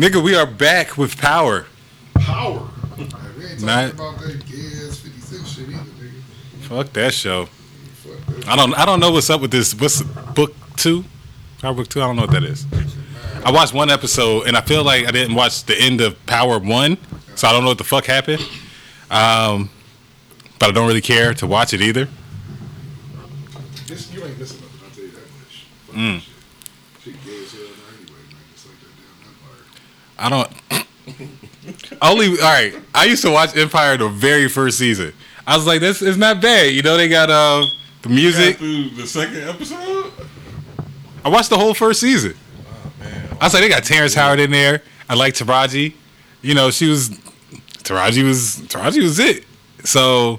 Nigga, we are back with power. Power. We ain't talking Not- about that gas 50 cent shit either, nigga. Fuck that show. Fuck that. I don't I don't know what's up with this. What's book two? Power book two? I don't know what that is. I watched one episode and I feel like I didn't watch the end of Power one, so I don't know what the fuck happened. Um, but I don't really care to watch it either. This, you ain't missing nothing, I'll tell you that much. Mm. that shit. Shit gay as hell now anyway, man. It's like that damn empire. I don't. Only all right. I used to watch Empire the very first season. I was like, this is not bad. You know, they got uh the music. through the second episode. I watched the whole first season. Oh man. I was like, they got Terrence Howard in there. I like Taraji. You know, she was Taraji was Taraji was it. So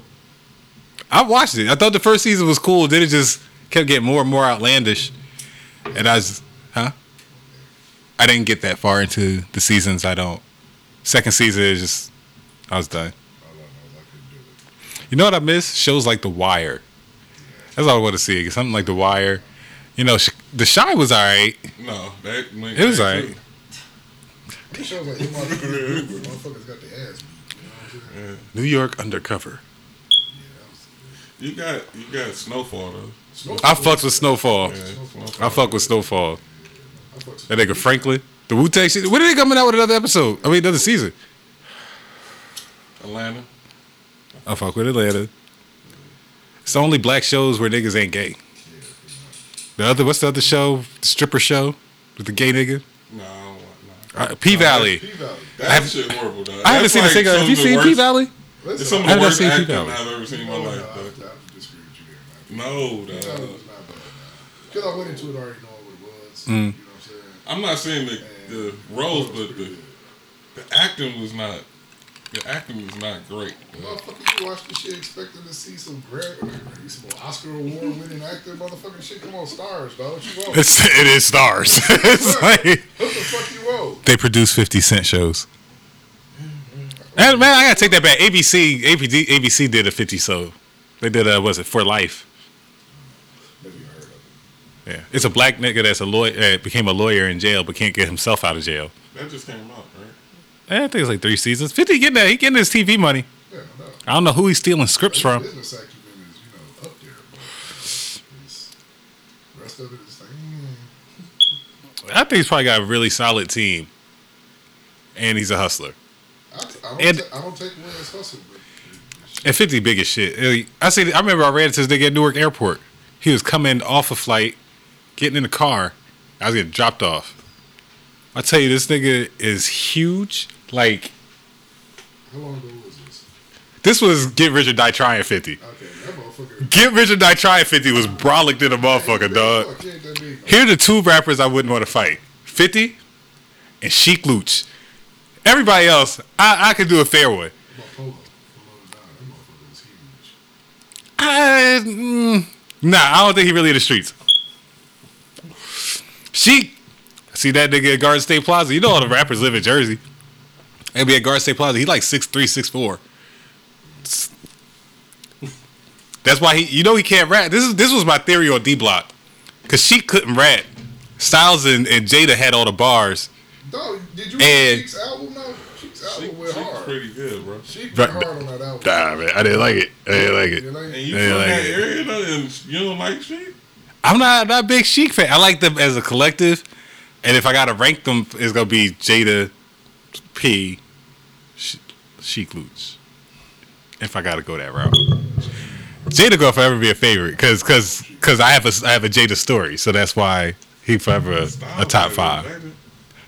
I watched it. I thought the first season was cool. Then it just kept getting more and more outlandish. And I was, huh? I didn't get that far into the seasons. I don't. Second season is just, I was done. All I know I do. You know what I miss? Shows like The Wire. That's all I want to see. Something like The Wire. You know, The Chi was all right. No, that man, It was that alright. shit- shows like motherfuckers got their ass beat. You know what I'm saying? New York Undercover. Yeah, that was You got you got Snowfall though. Snowfall. I fucked with Snowfall. Yeah, Snowfall. I fuck with Snowfall. I fucked with That nigga Franklin. The Wu Tang shit. When are they coming out with another episode? I mean, another season. Atlanta. I fuck with Atlanta. It's the only black shows where niggas ain't gay. The other, what's the other show? The stripper show with the gay nigga. No, I don't want no. Uh, P Valley. P-Valley. That shit horrible. Though. I haven't seen a like single. Have you seen P Valley? It's some of I the haven't worst seen acting P-Valley. I've ever seen in my no, no, life. I, I Though. have to disagree with you there, man. No, P-Valley dog. was not bad, man. Because I went into it already knowing what it was. Mm. You know what I'm not saying the the roles, but the the acting was not. The acting was not great. Motherfucker, you watch this shit expecting to see some great, some Oscar award winning actor, motherfucking shit. Come on, stars, dog. What you want? It's, it is stars. it's like What the fuck you want? they produce fifty cent shows. Man, I gotta take that back. ABC, APD, ABC did a fifty so. They did a was it for life? Never even heard of it. Yeah, it's a black nigga that's a lawyer, uh, became a lawyer in jail, but can't get himself out of jail. That just came out, right? I think it's like three seasons. Fifty getting that, he getting his TV money. Yeah, no. I don't know who he's stealing scripts His from. business acumen is, you know, up there. But the rest of it is like, mm, I think he's probably got a really solid team, and he's a hustler. I, I, don't And- ta- I don't take away his hustle, but And 50 big as shit. I see. I remember I ran into this nigga at Newark Airport. He was coming off a flight, getting in the car. I was getting dropped off. I tell you, this nigga is huge. Like how long ago was this? this was Get Rich or Die Trying 50. Okay, that motherfucker. Get Rich or Die Trying 50 was brolic in a motherfucker, dog. Fuck, he ain't that big. Here are the two rappers I wouldn't want to fight: 50 and Sheek Louch. Everybody else, I, I could do a fair one. What about Polo? Polo Don, that motherfucker was huge. I, mm, nah, I don't think he really in the streets. Sheek, see that nigga at Garden State Plaza. You know all the rappers live in Jersey. And be at Garden State Plaza. He like six three, six four. That's why he. You know he can't rap. This is this was my theory on D Block, cause Sheek couldn't rap. Styles and, and Jada had all the bars. Dog, did you And- read Sheek's album? No, Sheek's She, album went she was hard. pretty good, bro. Sheek Right, went hard on that album. Nah, man, I didn't like it. I didn't like it. You know, And he- you Yeah, from like that it. area though, and you don't like shit? I'm not not a big Sheek fan. I like them as a collective, and if I gotta rank them, it's gonna be Jada, P, Sh- Sheek Louch. If I gotta go that route, Jada gonna forever be a favorite because because because I have a I have a Jada story, so that's why he forever a, a top five.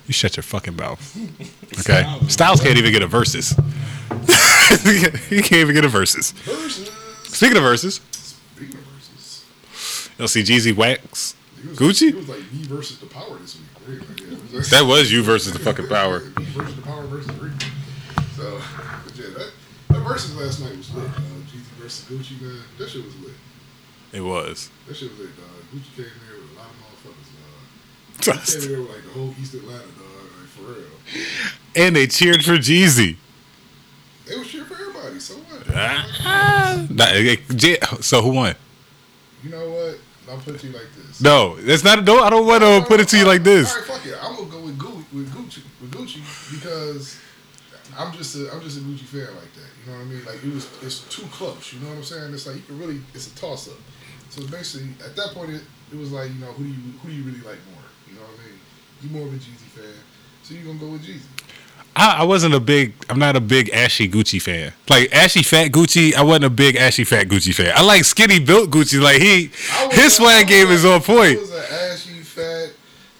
You shut your fucking mouth. Okay, Styles can't even get a versus. he can't even get a versus. Speaking of verses, Speaking of versus. You'll see Jeezy Wax. Was, Gucci? He was like me versus the power this week. Right? Yeah, was like- That was you versus the fucking power. me versus the power versus Rick. So, but yeah, that, that versus last night was lit. Uh, Jeezy versus Gucci, man. That shit was lit. It was. That shit was lit, dog. Gucci came there with a lot of motherfuckers, dog. He came there with like the whole East Atlanta, dog. Like for real. and they cheered for Jeezy. They was cheering for everybody. So what? Nah, eh, so who won? You know what? I'll put it to you like this. No, it's not. No, I don't want to put it to you like this. All right, fuck it. I'm gonna go with Gucci. with Gucci with Gucci because I'm just a I'm just a Gucci fan like that. You know what I mean? Like it was it's too close. You know what I'm saying? It's like you can really it's a toss up. So basically, at that point, it, it was like you know who do you who do you really like more? You know what I mean? You more of a Jeezy fan, so you are gonna go with Jeezy. I, I wasn't a big. I'm not a big ashy Gucci fan. Like ashy fat Gucci, I wasn't a big ashy fat Gucci fan. I like skinny built Gucci. Like he, was his a- swag I game is on point. I was an ashy fat,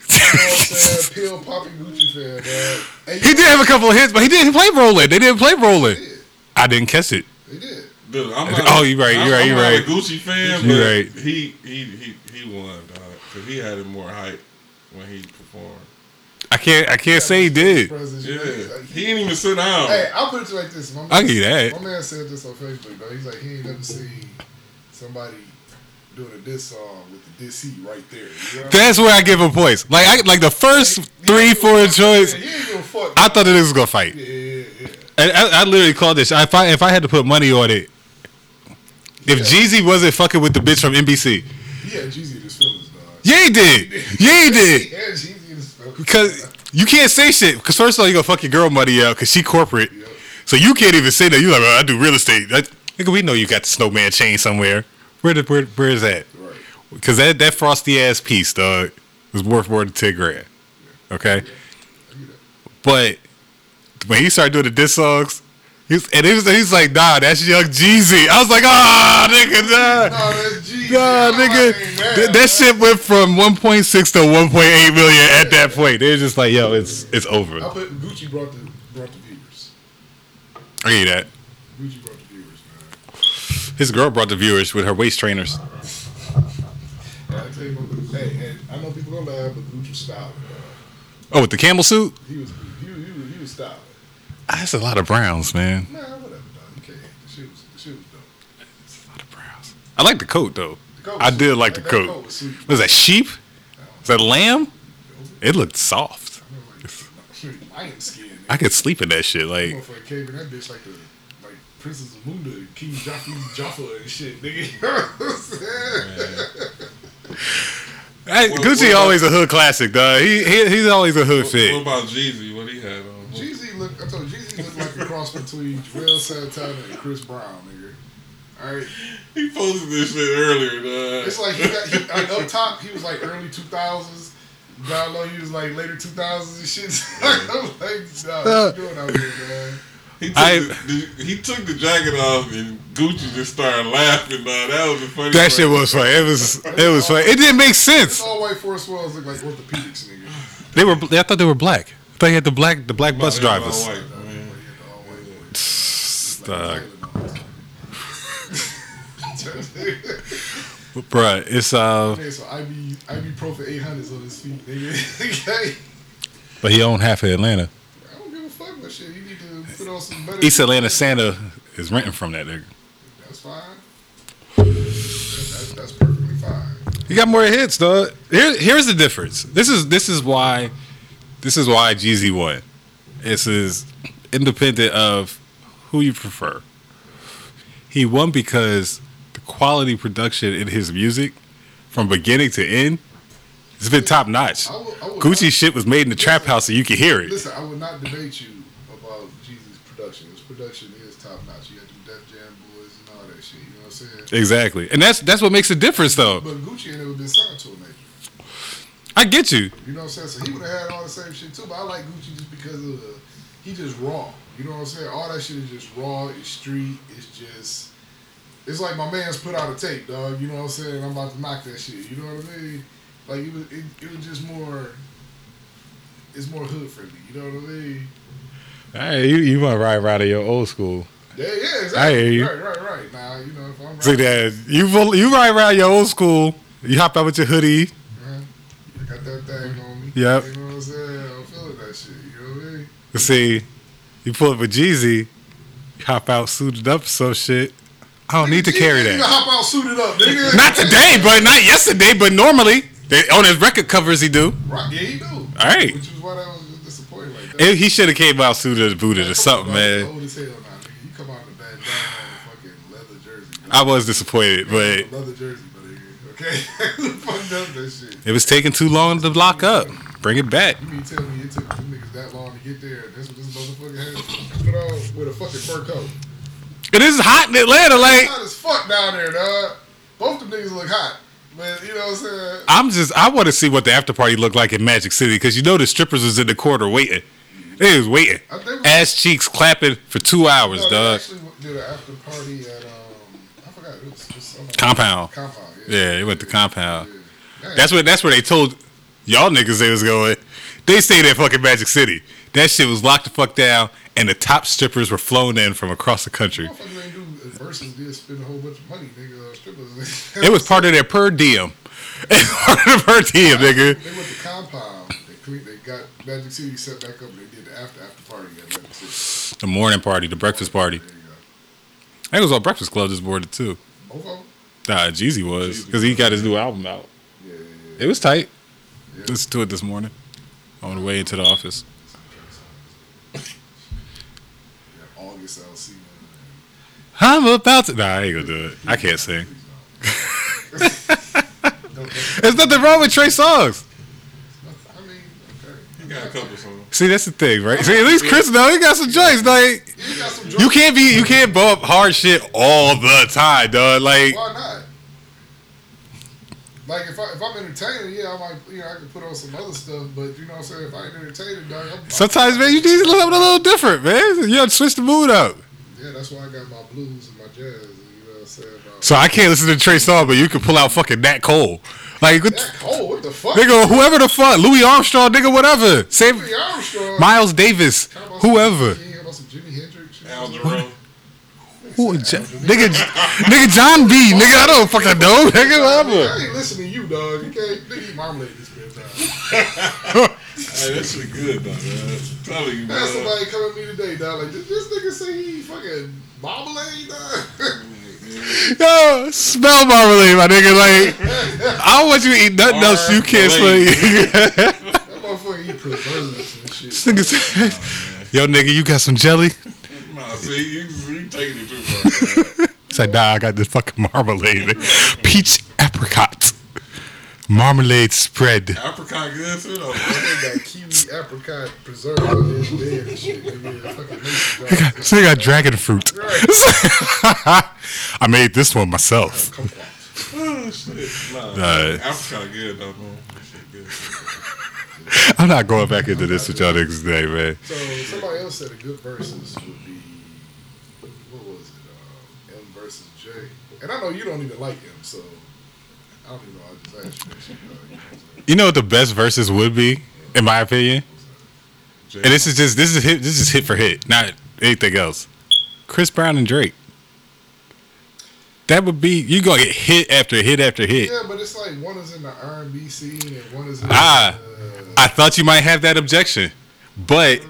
you know what I'm saying, pill popping Gucci fan, dog. And you He did have a couple of hits, but he didn't play rolling. They didn't play rolling. Did. I didn't catch it. They did. Dude, I'm not, Oh, you're right, you I'm- right, you not right. a Gucci fan, You but right. he he he he won, dog, because he had it more hype when he performed. I can't. I can't say he did. Yeah, like, he didn't even sit down. Hey, I'll put it to you like this. My man, I'll give that. My man said this on Facebook, though. He's like, he ain't never seen somebody doing a diss song with the diss heat right there. You know what I'm That's where I give him points. Like I like the first saying? three, four Yeah, choice. He ain't gonna fuck. I thought that this was gonna fight. Yeah, yeah, yeah. And I, I literally called this. If I if I had to put money on it, if Yeah. Jeezy wasn't fucking with the bitch from NBC, Yeah, had Jeezy in his feelings, dog. yeah he did, yeah he did. Because you can't say shit. Because first of all, you gonna fuck your girl money up because she corporate, Yep. so you can't even say that. You like, oh, I do real estate. Like, nigga, we know you got the snowman chain somewhere. Where the where, where is that? Right. Because that that frosty ass piece, dog, was worth more than ten grand. Okay, I get that. but when he started doing the diss songs. He's, and he was, he's like, nah, that's Young Jeezy. I was like, ah, nigga, nah. No, Nah, I'm nigga, like, that, shit went from 1.6 to 1.8 million at that point. They're just like, yo, it's it's over. I put Gucci brought the brought the viewers. I get that. Gucci brought the viewers, man. His girl brought the viewers with her waist trainers. I tell you what, hey, and I know people gonna laugh, but Gucci was styling. Oh, with the camel suit? He was he, was- he, was- he was styling. Ah, That's a lot of browns, man. Man, whatever, dog. You can't. The shit was the shit was dope. A lot of browns. I like the coat though. The I did sweet. like the that coat. was that sheep? Is that lamb? It looked soft. I lion skin. I could sleep in that shit. Like, Motherfucker came in that bitch like the like Princess Zamunda, King Jaffa, Jaffa and shit, nigga. You know what I'm saying? I, What- Gucci about- always a hood classic, dog. He, he he's always a hood What, fit. what about Jeezy? What he had on? Jeezy look. I told you, Jeezy looked like a cross between Joel Santana and Chris Brown, nigga. All right, He posted this shit earlier, dog. it's like he got he, like up top. He was like early two thousands. Down low, he was like later two thousands and shit. I'm like, nah, what you doing out here, man? He took, I- the, the, he took the jacket off and Gucci just started laughing. Dog. That was the funny. That part. shit was funny. It was it was funny. It didn't make sense. All white Force Wells look like orthopedics, nigga. They were. I thought they were black. I thought you had the black the black bus They all drivers. white, man. All white boys. Dog. Like Bruh, it's uh. Okay, so IB ibuprofen 800s on his feet, nigga. okay. But he owned half of Atlanta. I don't give a fuck about shit. You need to put on some better. East Atlanta Santa is renting from that nigga. That's fine. That's, that's perfectly fine. He got more hits, dog. Here, here's the difference. This is this is why this is why Jeezy won. This is independent of who you prefer. He won because quality production in his music, from beginning to end, It's been top notch. I will, I will Gucci not, shit was made in the trap house, so you can hear it. Listen, I will not debate you about Jeezy's production. His production is top notch. You got the Def Jam boys and all that shit. You know what I'm saying? Exactly, and that's that's what makes a difference, though. But Gucci ain't never been signed to a major. I get you. You know what I'm saying? So he would have had all the same shit too. But I like Gucci just because of the, he just raw. You know what I'm saying? All that shit is just raw. It's street. It's just. It's like my man's put out a tape, dog. You know what I'm saying? I'm about to knock that shit. You know what I mean? Like it was, it, it was just more. It's more hood friendly. You know what I mean? Hey, you you want to ride right of your old school. Yeah, yeah, exactly. I hear you. Right, right, right. Now you know if I'm right. See that you you ride around your old school. You hop out with your hoodie. Uh-huh. man, I got that thing on me. Yep. You know what I'm saying? I'm feeling that shit. You know what I mean? See, you pull up with Jeezy, you hop out suited up, some shit. I don't need to carry you that. hop out suited up, nigga. Not today, but not yesterday, but normally. They, on his record covers, he do. Right, yeah, he do. All right. Which is why that was just disappointing like that. He should have came out suited or booted or something, man. Old as hell now, nigga. You come out in a bad fucking leather jersey. I was disappointed, but leather jersey, but nigga. Okay, fuck up that shit. it was taking too long to lock up. Bring it back. You mean tell me it took them niggas that long to get there? That's what this motherfucker had put on with a fucking fur coat. It is hot in Atlanta. Like Hot as fuck down there, dog. Both them niggas look hot. But you know what I'm saying? I'm just, I want to see what the after party looked like in Magic City because you know the strippers was in the corner waiting. They was waiting, ass cheeks clapping for two hours, No, dog. actually did an after party at um I forgot it was, it was Compound. Compound, Yeah, yeah. they went to compound. Yeah. That's where that's where they told y'all niggas they was going. They stayed at fucking Magic City. That shit was locked the fuck down, and the top strippers were flown in from across the country. Motherfuckers ain't do versus did spend a whole bunch of money, nigga. Strippers. It was part of their per diem. It was part of per diem, nigga. They went to compound. They cleaned. They got Magic City set back up. and They did the after after party at Magic City. The morning party, the breakfast party. There you go. I think it was on Breakfast Club this morning too. Both of them. Nah, Jeezy was because he got his new album out. Yeah, yeah, yeah. It was tight. Yeah. Listened to it this morning on the way into the office. Yeah, August LC. man. I'm about to. Nah, I ain't gonna do it. I can't sing. There's nothing wrong with Trey Songz. I mean, okay. He got a couple songs. See, that's the thing, right? See, at least Chris though, he got some joints. Like You got some you can't be, you can't bump hard shit all the time, dog. Like Why not? Like if I if I'm entertaining, yeah, I might you know I can put on some other stuff, but you know what I'm saying if I ain't entertaining, dog, I'm, sometimes, man, you need to live a little different, man. You gotta switch the mood up. Yeah, that's why I got my blues and my jazz. You know what I'm saying? About, So I can't listen to Trey song, but you can pull out fucking Nat Cole, like what, that cold, what the fuck? nigga, whoever the fuck, Louis Armstrong, nigga, whatever, same Louis Armstrong. Miles Davis, Talk about some- whoever. You hear about some Jimi Hendrix? Al Jarreau. Who, J- nigga, nigga, John B, nigga, I don't fucking know, nigga, I, whatever. I ain't listening to you, dog. You can't nigga eat marmalade this man time. Hey, that shit good though, man. Telling you, Had uh, somebody come at me today, dog. Like this, this nigga say he fucking marmalade, dog. Oh, Yo, smell marmalade, my nigga. Like, I don't want you to eat nothing else you can't smell. that motherfucker eat preservatives and shit. Nigga said, Yo, nigga, you got some jelly? Nah, see, you, you taking it too far. man. He's like, nah, I got this fucking marmalade. Peach apricot. Marmalade spread. Apricot good too though. They got kiwi apricot preserved in his bed and shit. Nigga, fucking mason They got, jars. so they got dragon fruit. I made this one myself. Oh shit. Nah, Nah. apricot good though, man. That shit good. I'm not going back into this with y'all niggas today, man. So somebody else said a good versus would be what was it? Uh, M versus J. And I know you don't even like him, so I don't even know. I just asked you that shit. dog. You know what I'm saying? You know what the best verses would be, in my opinion? And this is just this is hit this is hit for hit, not anything else. Chris Brown and Drake. That would be you gonna get hit after hit after hit. Yeah, but it's like one is in the R and B scene and one is in Ah. the, I thought you might have that objection, but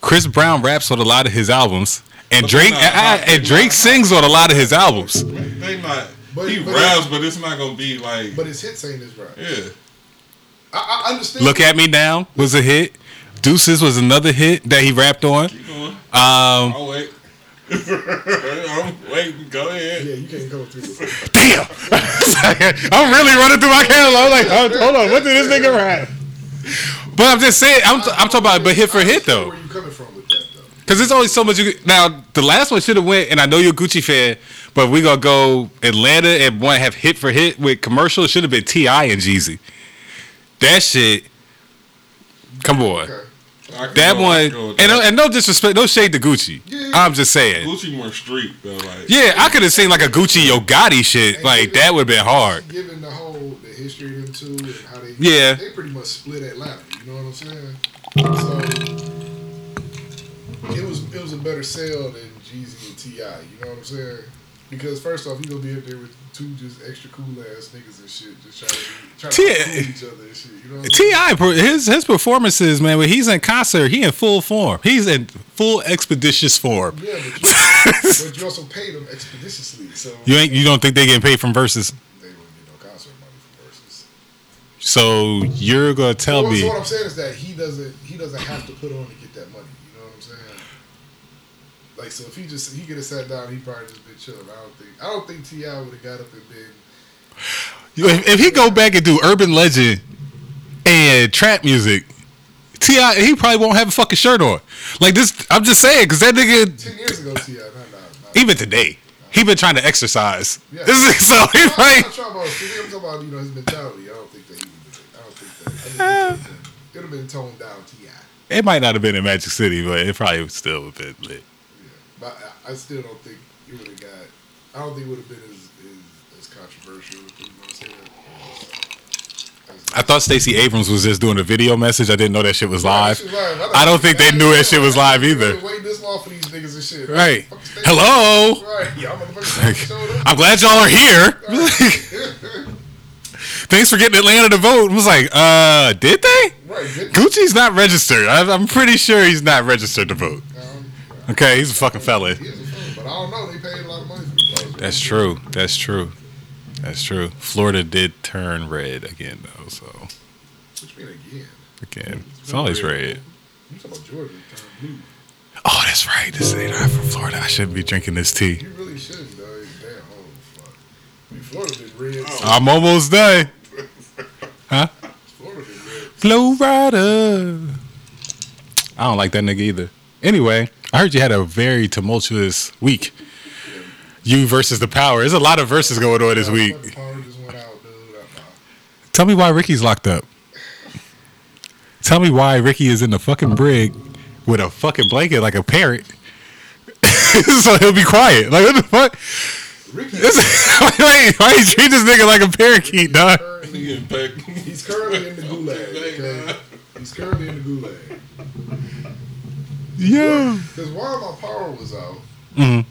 Chris Brown raps on a lot of his albums, and Drake they're not- and, and Drake sings on a lot of his albums. They not. But- he but- raps, but it's not gonna be like. but his hits ain't his rap. yeah. I, I understand. Look at Me Now was a hit. Deuces was another hit that he rapped on. Keep going. Um, I'll wait. I'm waiting. Go ahead. Yeah, you can't go through. The, damn, I'm really running through my catalog. I'm like, hold hold on, what did this nigga rap? But I'm just saying, I'm, I'm talking about, but hit for hit though. Where you coming from with that though? Because there's only so much you. Now, the last one should have went, and I know you're a Gucci fan, but we going to go Atlanta and to have hit for hit with commercial. It should have been T.I. and Jeezy. That shit. Come on. Okay. That go- one. And, that. and no disrespect, no shade to Gucci. Yeah. I'm just saying. Gucci more street though. Like Yeah, I could have seen like a Gucci Yo Gotti shit. Like, that would have been hard. Given the whole the history of them two and how they Yeah. they pretty much split Atlanta. You know what I'm saying? So it was it was a better sale than Jeezy and Ti. You know what I'm saying? Because first off, he gonna be up there with two just extra cool ass niggas and shit, just trying to be, trying T- to cool each other and shit. You know what I'm saying? T.I., his his performances, man. When he's in concert, he in full form. He's in full expeditious form. Yeah, but you, but you also pay them expeditiously, so You ain't. You don't think they getting paid from verses? they wouldn't get no concert money from verses. So you're gonna tell so, me? so what I'm saying is that he doesn't he doesn't have to put on to get that money. You know what I'm saying? Like so, if he just he could have sat down, he probably just been chilling. I don't think I don't think T.I. would have got up and been. If, if he go back and do Urban Legend and trap music, T.I. he probably won't have a fucking shirt on. Like this, I'm just saying because that nigga Ten years ago, T.I., not, not, not. even today he been trying to exercise. Yeah. This is, so he I'm like talking about. I'm talking about you know his mentality. I don't think that he would. I don't think that. I it would have been toned down. Ti. it might not have been in Magic City, but it probably would still have been lit. Yeah, but I, I still don't think it would have got. I don't think it would have been as as, as controversial. If you want to say that. I thought Stacey Abrams was just doing a video message. I didn't know that shit was live. Shit live. I don't think they knew that shit was live either. Waiting this long for these niggas and shit. Right. Hello. Right. Y'all motherfuckers. I'm glad y'all are here. Thanks for getting Atlanta to vote. I was like, uh, did they? Right. Gucci's not registered. I'm pretty sure he's not registered to vote. Okay, he's a fucking felon. he is a felon, but I don't know. They paid a lot of money for the. That's true. That's true. That's true. Florida did turn red again, though. So What you mean again? again, it's always red. You talking about Georgia turned blue? Oh, that's right. This ain't I'm from Florida. I shouldn't be drinking this tea. You really shouldn't, though. Damn. Oh fuck. I mean, Florida been red. since- oh. I'm almost done. Huh? Florida been red. Flo Rida. I don't like that nigga either. Anyway, I heard you had a very tumultuous week. You versus the power. There's a lot of verses going on this week. fucking Power just went out, dude. Tell me why Ricky's locked up. Tell me why Ricky is in the fucking brig with a fucking blanket like a parrot. so he'll be quiet. Like what the fuck? Ricky why, why you treat this nigga like a parakeet, dog? currently, He getting packed. he's currently in the gulag. Okay? He's currently in the gulag. Yeah. Because while my power was out, Mhm.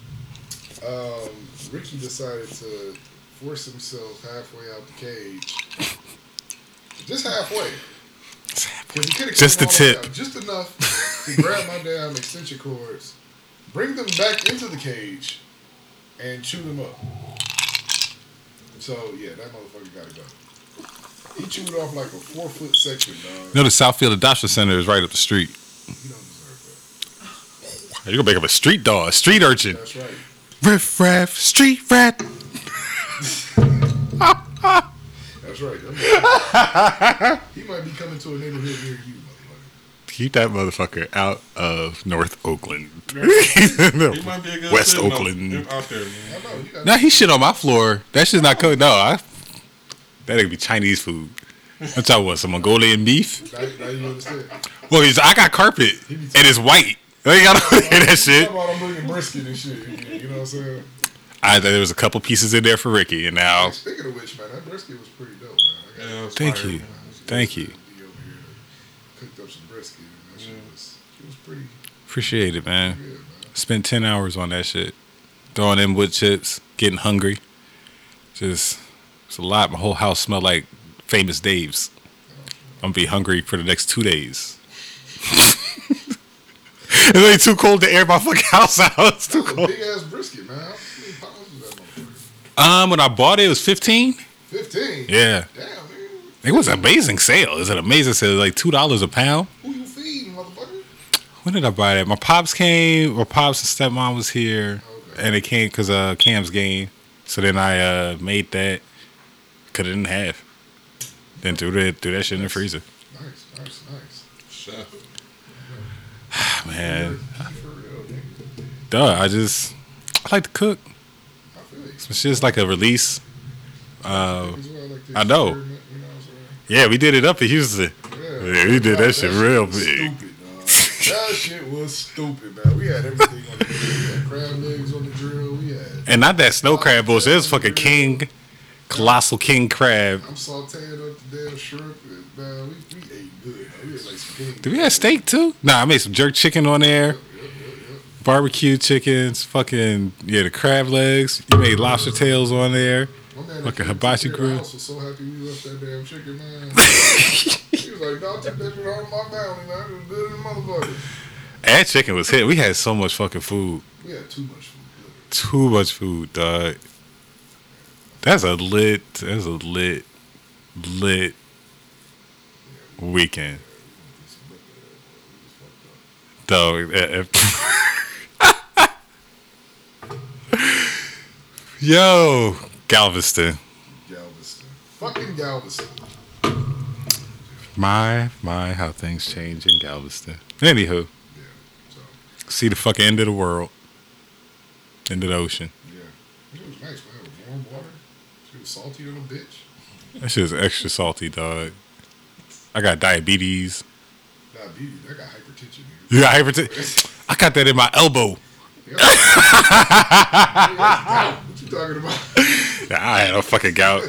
um, Ricky decided to force himself halfway out the cage. Just halfway. Just the tip. Just enough to grab my damn extension cords, bring them back into the cage, and chew them up. So, yeah, that motherfucker gotta go. He chewed off like a four foot section, dog. You know the Southfield Adoption Center is right up the street. He don't deserve that. You're gonna make up a street dog, a street urchin. That's right. Riff raff, street rat. That's right. That he might be coming to a neighborhood near you, motherfucker. Keep that motherfucker out of North Oakland. He might be a good West. Oakland. Him out there, man. I know. You got Nah, he shit on my floor. That shit's not cooked. No, I, that nigga be Chinese food. I'm talking about some Mongolian beef. now, now. Well, he's, I got carpet and it's white. You gotta hear that shit. How about I'm bringing brisket and shit? You know what I'm saying? I there was a couple pieces in there for Ricky, and now Speaking of which, man, that brisket was pretty dope, man. I got Yeah, Thank you. Thank you. D cooked up some brisket, and that shit was, it was pretty appreciate it, man. good, man. Spent ten hours on that shit, throwing in wood chips, getting hungry. Just it's a lot. My whole house smelled like famous Dave's. Oh, I'm gonna be hungry for the next two days. it's like too cold to air my fucking house out. It's too cold. big ass brisket, man. How many pounds was that motherfucker? Um, when I bought it, it was fifteen. Fifteen. Yeah, Damn, man. it was an amazing sale. It was an amazing sale, like two dollars a pound. Who you feeding, motherfucker? When did I buy that? My pops came. My pops and stepmom was here, Okay. and it came because uh, Cam's game. So then I uh, made that. Cut it in half. Then threw that threw that shit in the freezer. Nice, nice, nice. Chef. Man, For real, nigga. duh. I just I like to cook. I feel you. It's just like a release. Uh, As well, like this I know. experiment, You know what I'm saying? yeah, we did it up in Houston. Yeah, we did that shit real big. That shit was stupid, man. We had everything on the grill. We had crab legs on the drill. We had. And not that snow crab bullshit. It was fucking king, colossal king crab. I'm sauteing up the damn shrimp. And, man, we, good. Man. We like some king. Did we have steak too? Nah, I made some jerk chicken on there. Barbecue chickens, fucking yeah, the crab legs. You made lobster tails on there. My man Like a hibachi grill. was so happy we left that damn chicken, man. he was like, "Dog, take that shit out of my bounty, man. It was good as motherfucker." That chicken was hit. We had so much fucking food. We had too much food. Too much food, dog. That's a lit. That's a lit, lit weekend. Dog. eh. Yo, Galveston. Galveston. Fucking Galveston. My, my, how things change in Galveston. Anywho, Yeah. So see the fucking end of the world. End of the ocean. yeah, it was nice, man. It was warm water. She was salty little bitch. That shit's extra salty, dog. I got diabetes. Diabetes. I got hypertension. Nigga. You got hypertension? I got that in my elbow. What you talking about? I had a fucking gout.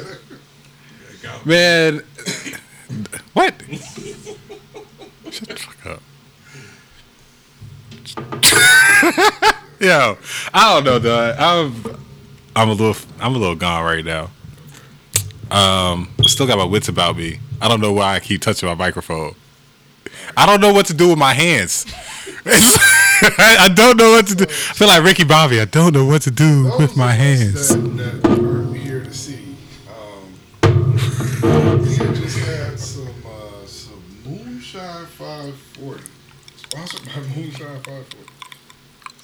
Man, what? Shut the fuck up. Yo, I don't know, dog. I'm, I'm a little, I'm a little gone right now. Um, still got my wits about me. I don't know why I keep touching my microphone. I don't know what to do with my hands. I, don't know what to do. I feel like Ricky Bobby. I don't know what to do Those with my hands. That, that are here to see. Um, just had some uh, some Moonshine 540, sponsored by Moonshine 540.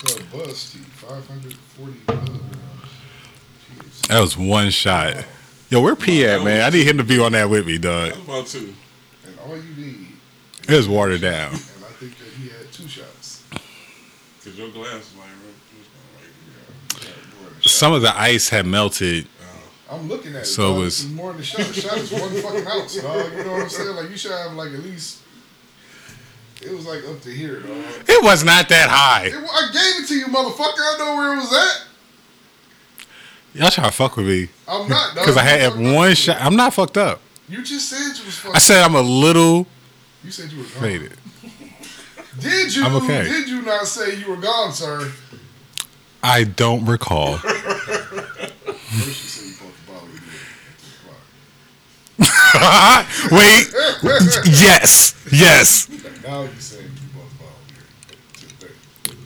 It's a Buzz 540 milligrams. That was one shot. Yo, where P at, man? I need him to be on that with me, dog. I dog. was about to. And all you need. It was watered down. And I think that he had two shots. Cause your glass is like, right, Yeah, he had more than a shot. Some of the ice had melted. Uh, I'm looking at it. So dog. it was- is more than a shot. A shot is one fucking ounce, dog. You know what I'm saying? Like you should have like at least. It was like up to here, dog. It was not that high. It, I gave it to you, motherfucker. I know where it was at. Y'all trying to fuck with me I'm not, because I had one shot. I'm not fucked up. You just said you was fucked. I said I'm a little You said you were gone. faded. Did you? I'm okay. Did you not say you were gone, sir? I don't recall. First you said you bought the bottle. You did. Wait. Yes. Yes. Now you saying you bought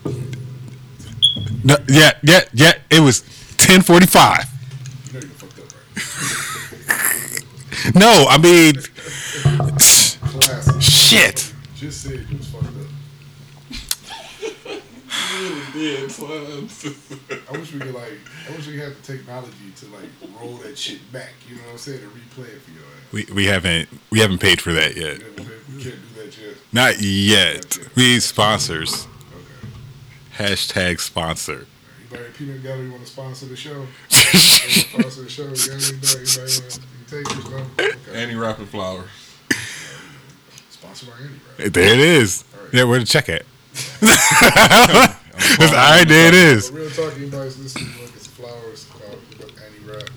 the bottle. No, yeah. Yeah. Yeah. It was 10:45. You know you fucked up, right? No, I mean, Classic. shit. Just said you was fucked up. I wish we could like. I wish we had the technology to like roll that shit back. You know what I'm saying? To replay it for your ass. We we haven't we haven't paid for that yet. We, we can't do that yet. Not yet. We need sponsors. Okay. Hashtag sponsor. Anybody at Peanut Gallery want to sponsor the show? sponsor the show. You got anybody? Anybody want to take this? No. Okay. Annie Rapid Flowers. Sponsored by Andy, right? There it is. Alright. Yeah, where to check at? All right, there it is. But real talk, anybody's listening, look, it's flowers called look Andy Rap,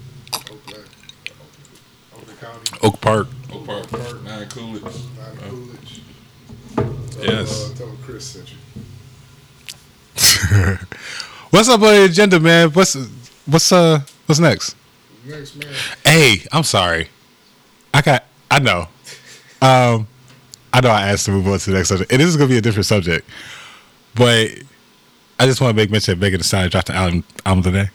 Oakland, Oakland County, Oak Park. Oak Park Park. Nine Coolidge. Nine Uh, Coolidge. Tell, Yes. Uh, tell Chris sent you. what's up on the agenda, man? What's what's uh what's next? Next man, Hey, I'm sorry. I got I know. Um I know I asked to move on to the next subject. And this is gonna be a different subject. But I just want to make mention that Megan Thee Stallion dropped the album album today.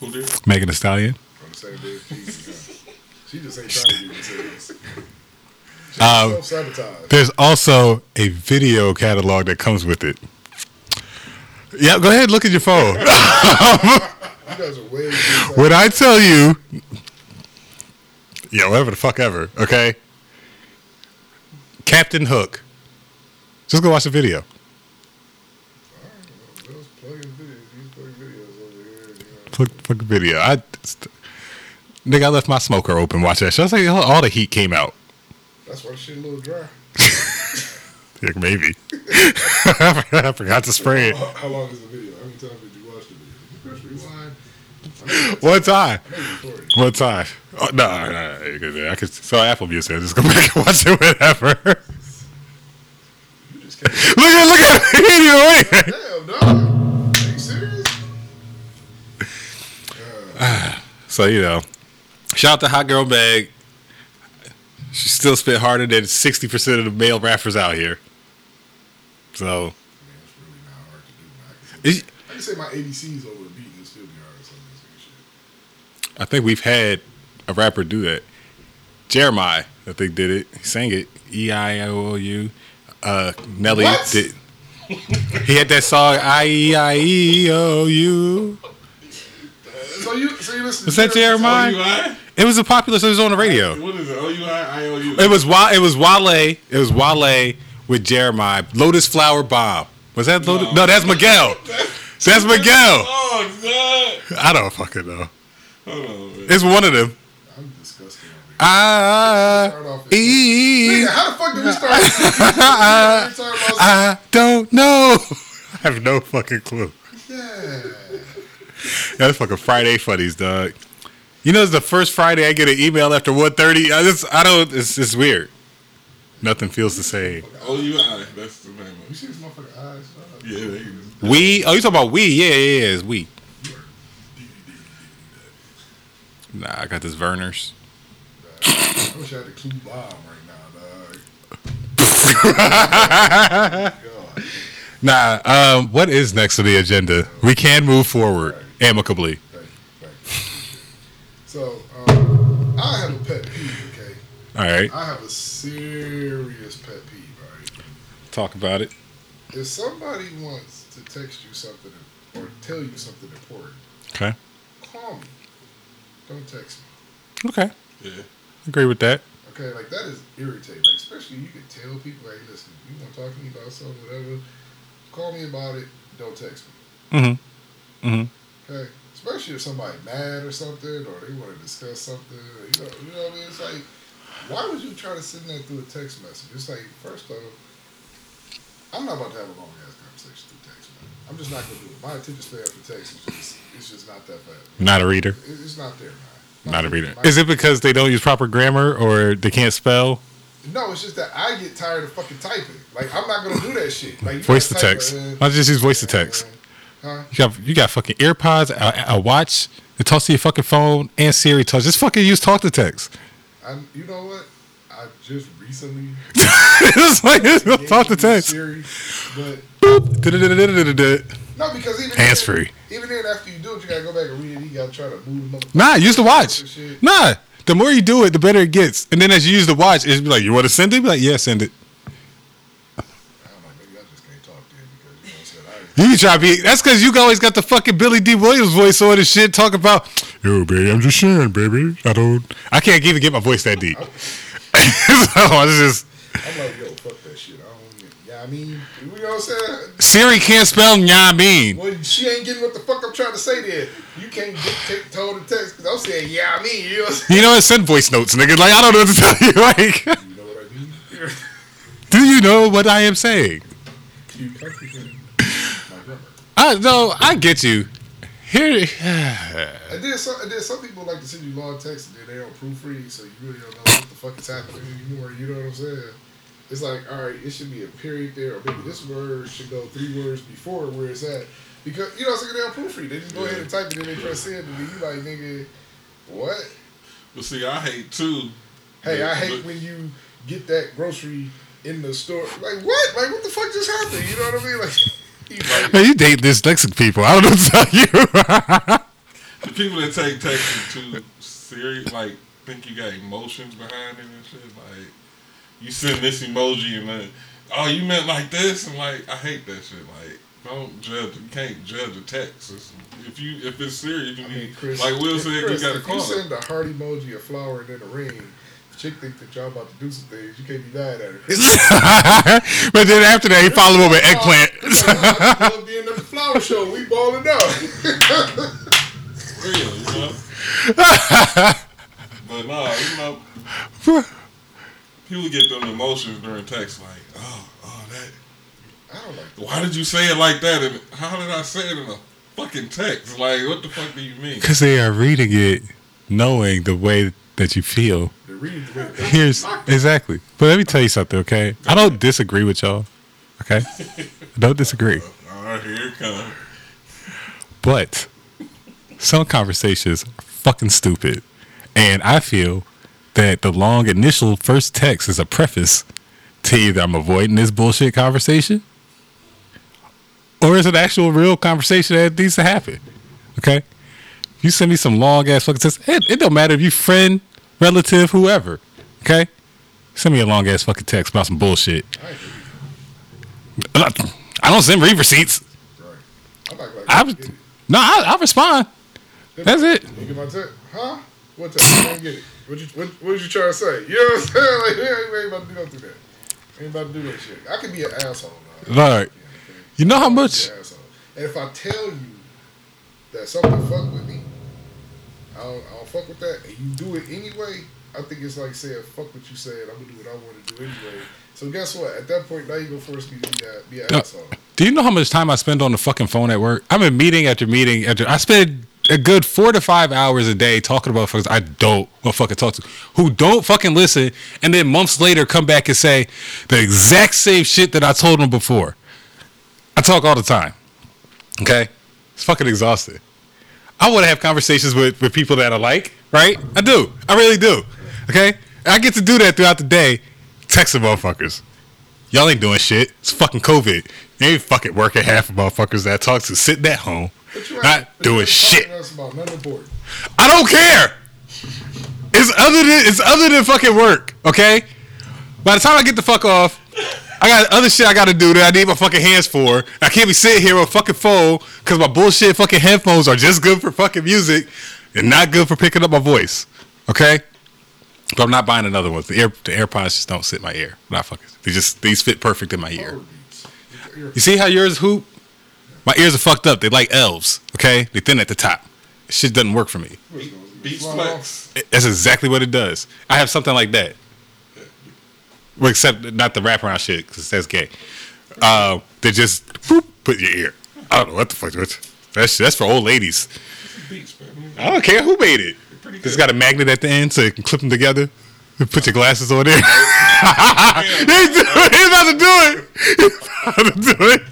Who did? Megan Thee Stallion. on the same day as Jesus. huh? She just ain't trying to get serious. Um, sabotage. There's also a video catalog that comes with it. Yeah, go ahead look at your phone. You guys are way too when I tell you, yeah, whatever the fuck ever, okay? Captain Hook. Just go watch the video. Fuck, plugging videos, these plugging videos over here. You know. Plug, plug the video. I, st- nigga, I left my smoker open. Watch that. shit. I was like, all the heat came out. That's why the shit a little dry. Yeah, maybe. I forgot to spray it. How, how long is the video? How many times did you watch the video? Did you press rewind? I know, One time. I know you recorded. One time. Oh, no, no, no, I could. So Apple Music. Just go back and watch it whenever. Look at, look at it. Damn, dog. Are you serious? So you know, shout out to Hot Girl Bag. She still spit harder than sixty percent of the male rappers out here. So I it's really not hard to do. Man. I can say, is- I can say my ADCs over a beat and still be hard at some of this nigga shit. I think we've had a rapper do that. Jeremiah, I think, did it. He sang it. E I O U. Uh, Nelly What? did. He had that song I E I E O U. So you, so you listen. Was that Jeremiah? You alright? It was a popular. So it was on the radio. What is it? O U I I O U. It was Wa- It was Wale. It was Wale with Jeremiah. Lotus Flower Bomb. Was that Lotus? No, that's Miguel. That's Miguel. Oh God! I don't fucking know. On. It's one of them. I'm disgusted. over. I Start off as- E. Nigga, how the fuck did we start? I I don't know. I have no fucking clue. yeah. That's fucking Friday funnies, dog. You know, it's the first Friday I get an email after 1.30. I just, I don't, it's, it's weird. Nothing feels the same. Oh, you O U I. That's the name You of see this motherfucker eyes? Shut up. it. Yeah, they can- We, oh, you talking about we? Yeah, yeah, yeah, it's we. Nah, I got this Vernors. I wish I had the clue bomb right now, dog. Nah, um, what is next on the agenda? We can move forward amicably. Thank you. Thank you. So, All right, I have a serious pet peeve, right? talk about it. If somebody wants to text you something or tell you something important, Okay. call me. Don't text me. Okay. Yeah. Agree with that. Okay, like that is irritating. Like, especially you can tell people, hey, listen, you want to talk to me about something, whatever. Call me about it. Don't text me. Mm-hmm. Mm-hmm. Okay, especially if somebody mad or something, or they want to discuss something. You know, you know what I mean? It's like, why would you try to send that through a text message? It's like, first off, I'm not about to have a long ass conversation through text, man. I'm just not gonna do it. My attention span for text is just, it's just not that fast. Not a reader. It's not there, man. Not a reader. Is it because they don't use proper grammar or they can't spell? No, it's just that I get tired of fucking typing. Like I'm not gonna do that shit. Like Voice to text. I'll just use voice to text. Huh? You got you got fucking earpods, a, a watch that talks to your fucking phone, and Siri talks. Just fucking use talk to text. I, you know what? I just recently it's like it's talk to text. Siri, but. No, because even Hands then- free. Even then, after you do it, you gotta go back and read it. You gotta try to move them. Nah, use the watch. Nah, the more you do it, the better it gets. And then as you use the watch, it's be like, you want to send it? Be like, yeah, send it. I don't know. Maybe I just can't talk then because you know what I'm saying. You can try to be. That's because you always got the fucking Billy Dee Williams voice on and shit. Talk about, yo, baby, I'm just sharing, baby. I don't. I can't even get my voice that deep. so I just I'm like, yo, fuck that shit. I don't. Yeah, I mean, you know what I'm saying. Siri can't spell yeah, I mean. Well, she ain't getting what the fuck I'm trying to say there. You can't dictate tone the text because I'm saying, yeah, I mean, you know what I'm saying. You know? Send voice notes, nigga. Like I don't know what to tell you. Like, You know what I mean? do you know what I am saying? you comprehend my grammar. I no, I get you. Here, And then some, and then some people like to send you long texts and then they don't proofread, so you really don't know what the fuck is happening anymore. You know what I'm saying? It's like, all right, it should be a period there, or maybe this word should go three words before where it's at. Because, you know, it's like they don't proofread. They just go ahead and type it, and they press send, and then you like, nigga, what? But see, I hate too. Hey, I the- hate when you get that grocery in the store. Like, what? Like, what the fuck just happened? You know what I mean? Like, you like man, you date dyslexic people. I don't know what to tell you. The people that take texting too serious, like think you got emotions behind it and shit. Like you send this emoji and then, oh, you meant like this, and like I hate that shit. Like don't judge. You can't judge a text. It's- if you if it's serious, you I need mean, Chris, like Will said, Chris, you got to if call you send a heart emoji, a flower, and then a ring, the chick think that y'all about to do some things. You can't be mad at her. but then after that, he followed up with eggplant. It's like, I love being at the flower show. We balling out. real, you know. but no, you know, people get them emotions during text, like, oh, oh, that. I don't like that. Why did you say it like that? And how did I say it in a fucking text? Like, what the fuck do you mean? Because they are reading it, knowing the way that you feel. Here's exactly. But let me tell you something, okay? I don't disagree with y'all. Okay, I don't disagree. All right, here comes. But some conversations are fucking stupid, and I feel that the long initial first text is a preface to either I'm avoiding this bullshit conversation, or it's an actual real conversation that needs to happen. Okay, you send me some long ass fucking text. It, it don't matter if you friend, relative, whoever. Okay, send me a long ass fucking text about some bullshit. I I don't send read receipts. Right. I no, I, I respond. That's it. You get my text? Huh? What time? I don't get it. What you what, what you trying to say? You know what I'm saying? Like, yeah, we ain't about to do that. Ain't about to do that shit. I could be an asshole. Dog. Right. You know how much? Be an asshole. And if I tell you that something fuck with me, I don't, I don't fuck with that, and you do it anyway. I think it's like saying fuck what you said. I'm gonna do what I want to do anyway. So guess what? At that point, now you're gonna force me to be, a, be an No. asshole. Do you know how much time I spend on the fucking phone at work? I'm in meeting after meeting after. I spend a good four to five hours a day talking about folks I don't want fucking talk to, who don't fucking listen, and then months later come back and say the exact same shit that I told them before. I talk all the time. Okay, it's fucking exhausting. I want to have conversations with, with people that I like, right? I do. I really do. Okay? I get to do that throughout the day. Texting motherfuckers. Y'all ain't doing shit. It's fucking COVID. You ain't fucking working half of motherfuckers that I talk to sitting at home, But you ain't- not you doing shit. talking to us about nothing important. I don't care. It's other than it's other than fucking work. Okay. By the time I get the fuck off, I got other shit I got to do that I need my fucking hands for. I can't be sitting here with a fucking phone because my bullshit fucking headphones are just good for fucking music and not good for picking up my voice. Okay. But I'm not buying another one. The Air the AirPods just don't sit in my ear. Not fucking. They just these fit perfect in my ear. Power beats. Get your ear- You see how yours hoop? My ears are fucked up. They like elves. Okay, they thin at the top. Shit doesn't work for me. Beats flex. That's exactly what it does. I have something like that. Well, except not the wraparound shit, because that's gay. Uh, they just boop, put your ear. I don't know what the fuck. That's that's for old ladies. Beats. I don't care who made it. It's got a magnet at the end, so you can clip them together. Put your glasses on there. He's about to do it. He's about to do it.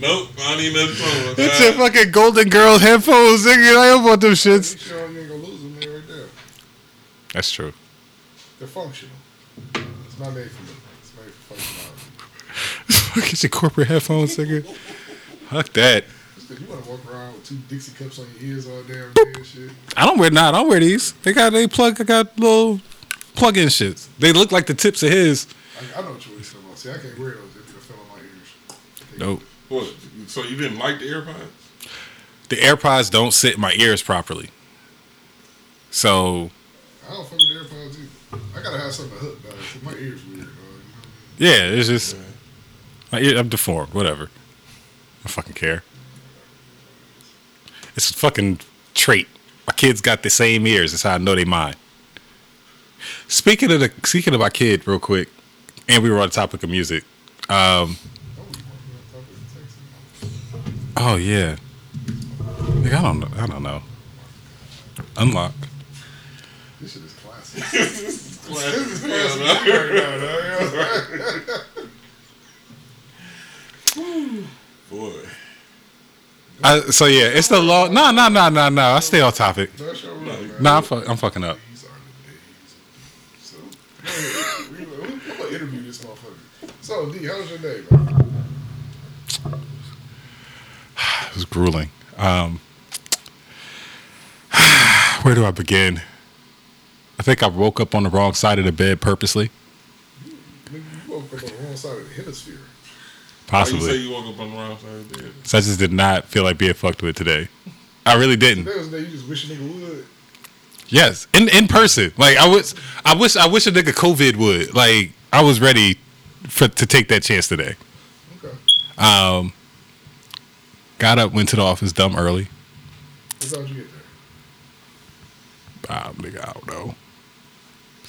Nope, I don't need another phone. It's your fucking golden Girls headphones, nigga. I don't want them shits. Sure you ain't gonna lose them there right? That's true. They're functional. It's not made for me. It's made for functionality. Fucking your corporate headphones, nigga. Fuck that. Just 'cause you wanna walk around with two Dixie cups on your ears all damn day and shit. I don't wear nah, I don't wear these. They got they plug I got little plug in shits. They look like the tips of his. I, I know what you're talking about. See, I can't wear those. They're gonna fill in my ears. Nope. What? So you didn't like the AirPods? The AirPods don't sit in my ears properly. So I don't fuck with the AirPods either. I gotta have something to hook though. 'cause My ears weird, dog. yeah, it's just my ear I'm deformed, whatever. I fucking care. It's a fucking trait. My kids got the same ears. That's how I know they mine. Speaking of the speaking of my kid, real quick, and we were on the topic of music. Um, Oh, you want to talk to Texas? oh yeah, Nigga, I don't know. I don't know. Unlock. This shit is classic. this is classic Yeah, right now, dog. Boy. I, so yeah, it's the law. No, no, no, no, no. I stay on topic. Nah, I'm, I'm fucking up. So, D, how was your day, man? It was grueling. Um, where do I begin? I think I woke up on the wrong side of the bed purposely. Nigga, you woke up on the wrong side of the hemisphere. Why you say Possibly. you woke up on the wrong side of the bed? So I just did not feel like being fucked with today. I really didn't. Today was the day you just wish a nigga would. Yes, in in person. Like I was, I wish, I wish a nigga COVID would. Like I was ready for to take that chance today. Okay. Um, got up, went to the office, dumb early. What time did you get there? Um, nigga, I don't know,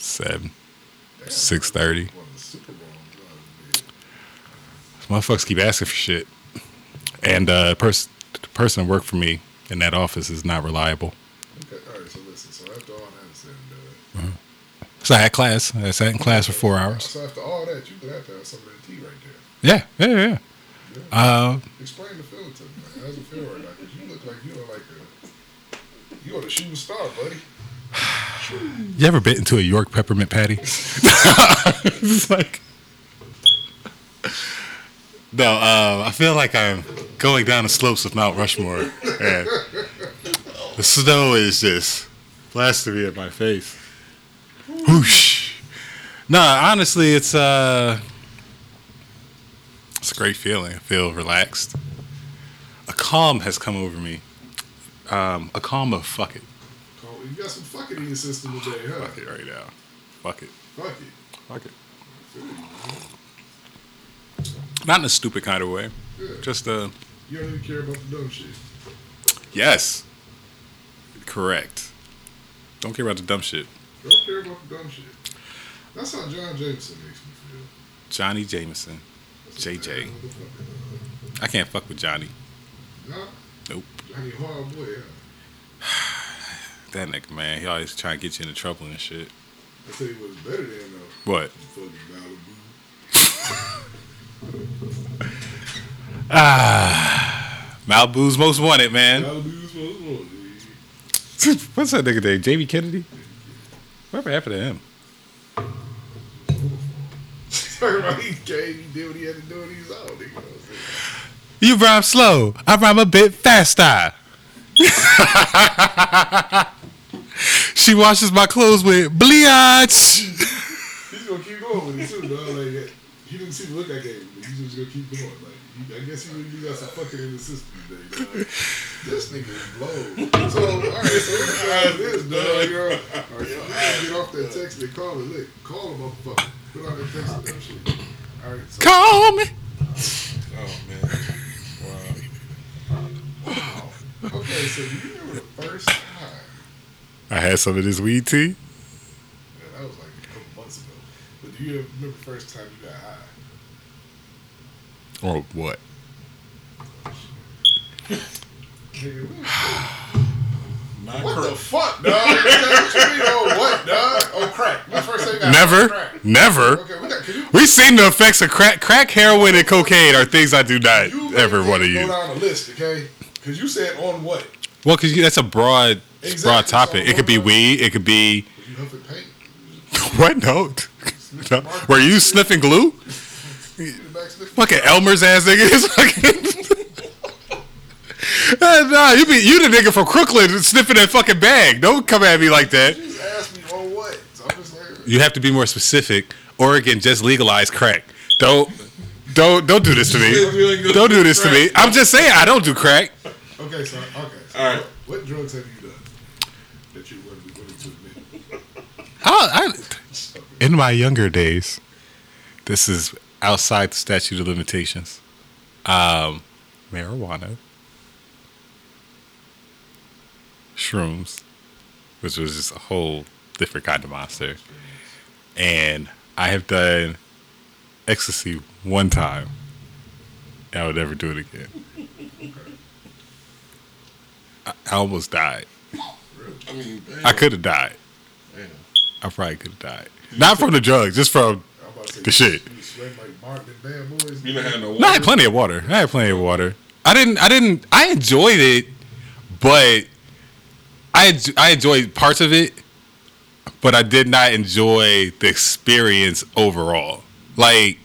seven, six thirty. Well, the Super Bowl. Motherfuckers keep asking for shit, and uh, pers- the person that worked for me in that office is not reliable. Okay, all right. So listen. So after all that is said and done, So I had class. I sat in class for four hours. so after all that, you could have to have some of that tea right there. Yeah, yeah, yeah. Uh, Explain the feeling to me. Like, how's it feel right now? Because you look like you are like a you are the shooting star, buddy. You ever bit into a York peppermint patty? it's like. No, uh, I feel like I'm going down the slopes of Mount Rushmore, and the snow is just blasting me in my face. Whoosh! Nah, honestly, it's uh, it's a great feeling. I feel relaxed. A calm has come over me. Um, a calm of fuck it. You got some fucking in your system today, huh? Fuck it right now. Fuck it. Fuck it. Fuck it. I feel you, man. Not in a stupid kind of way. Yeah. Just uh You don't even care about the dumb shit. yes. Correct. Don't care about the dumb shit. Don't care about the dumb shit. That's how John Jameson makes me feel. Johnny Jameson. JJ. I can't fuck with Johnny. Nah, Nope. Johnny hard boy, huh? That nigga, man, he always trying to get you into trouble and shit. I tell you what's better than though. What? Fucking Malibu. Ah, Malibu's most wanted, man. Malibu's most wanted. What's that nigga name? Jamie Kennedy? Whatever happened to him? He came, he did what he had to do, and he's out. Nigga, you know what I'm saying? You rhyme slow. I rhyme a bit faster. she washes my clothes with bleach. He's gonna keep going with it too, dog. Like. Uh, he didn't see the look I gave him, but he's just gonna keep going. Like he, I guess he really got some fucking in the system today, dog. This nigga is blown. So alright, so this is how it is, dog. So we get off that text and call it. Look, call him motherfucker. Put on that text and that shit. Alright, so Call me. Oh man. Wow. wow. Okay, so do you remember the first time? I had some of this weed tea. Yeah, that was like a couple months ago. But do you remember the first time you got high? Or what? What? Not What cra- the fuck, dog? what you mean, oh what, dog? Oh crack. When the first time got Never. Crack. Never. Okay, we got. You, We've seen the effects of crack, crack, heroin, and cocaine are things I do not you ever let want to me use. Go down the list, okay? Because you said on what? Well, because that's a broad, Exactly. broad topic. So It could be weed. It could be You huffing paint. what? note? No. Were you sniffing glue? You the Fucking Elmer's ass nigga. It's fucking. Uh, nah, you be you the nigga from Crooklyn sniffing that fucking bag. Don't come at me like that. You me what? So like, You have to be more specific. Oregon just legalized crack. Don't don't don't do this to me. Don't do this to me. I'm just saying I don't do crack. okay, so okay. So All right. What, what drugs have you done that you wouldn't be willing to admit? I, I, in my younger days, this is outside the statute of limitations. Um, marijuana, shrooms, which was just a whole different kind of monster, and I have done ecstasy one time. I would never do it again. I, I almost died. I mean. I could have died. I probably could have died. Not from the drugs, just from I'm about to say The shit. You sweating like Martin and Bad Boys. You done had no water. No, I had plenty of water. I had plenty of water. I didn't. I didn't. I enjoyed it, but I I enjoyed parts of it, but I did not enjoy the experience overall. Like.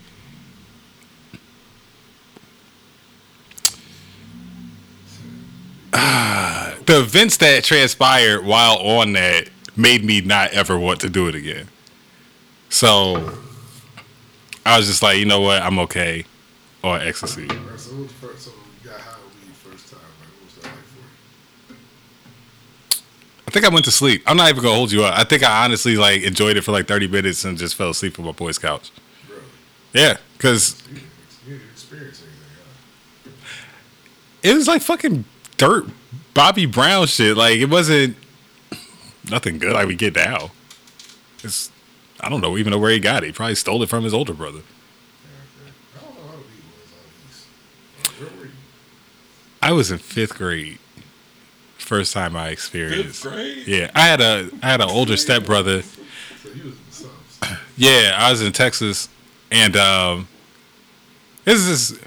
ah, the events that transpired while on that made me not ever want to do it again. So I was just like, you know what, I'm okay on ecstasy. Alright, so what first? So you got high weed first time. Like, what was that like for you? I think I went to sleep. I'm not even gonna hold you up. I think I honestly like enjoyed it for like 30 minutes and just fell asleep on my boy's couch. Really? Yeah, because You didn't, you didn't experience anything, huh? it was like fucking dirt, Bobby Brown shit. Like it wasn't nothing good like we get now. It's I don't know even know where he got it. He probably stole it from his older brother. I don't know how the weed was out east. Like, Where were you? I was in fifth grade. First time I Fifth experienced. grade. Yeah, I had a I had an older stepbrother. So you was in the subs. Yeah, I was in Texas, and um, this is.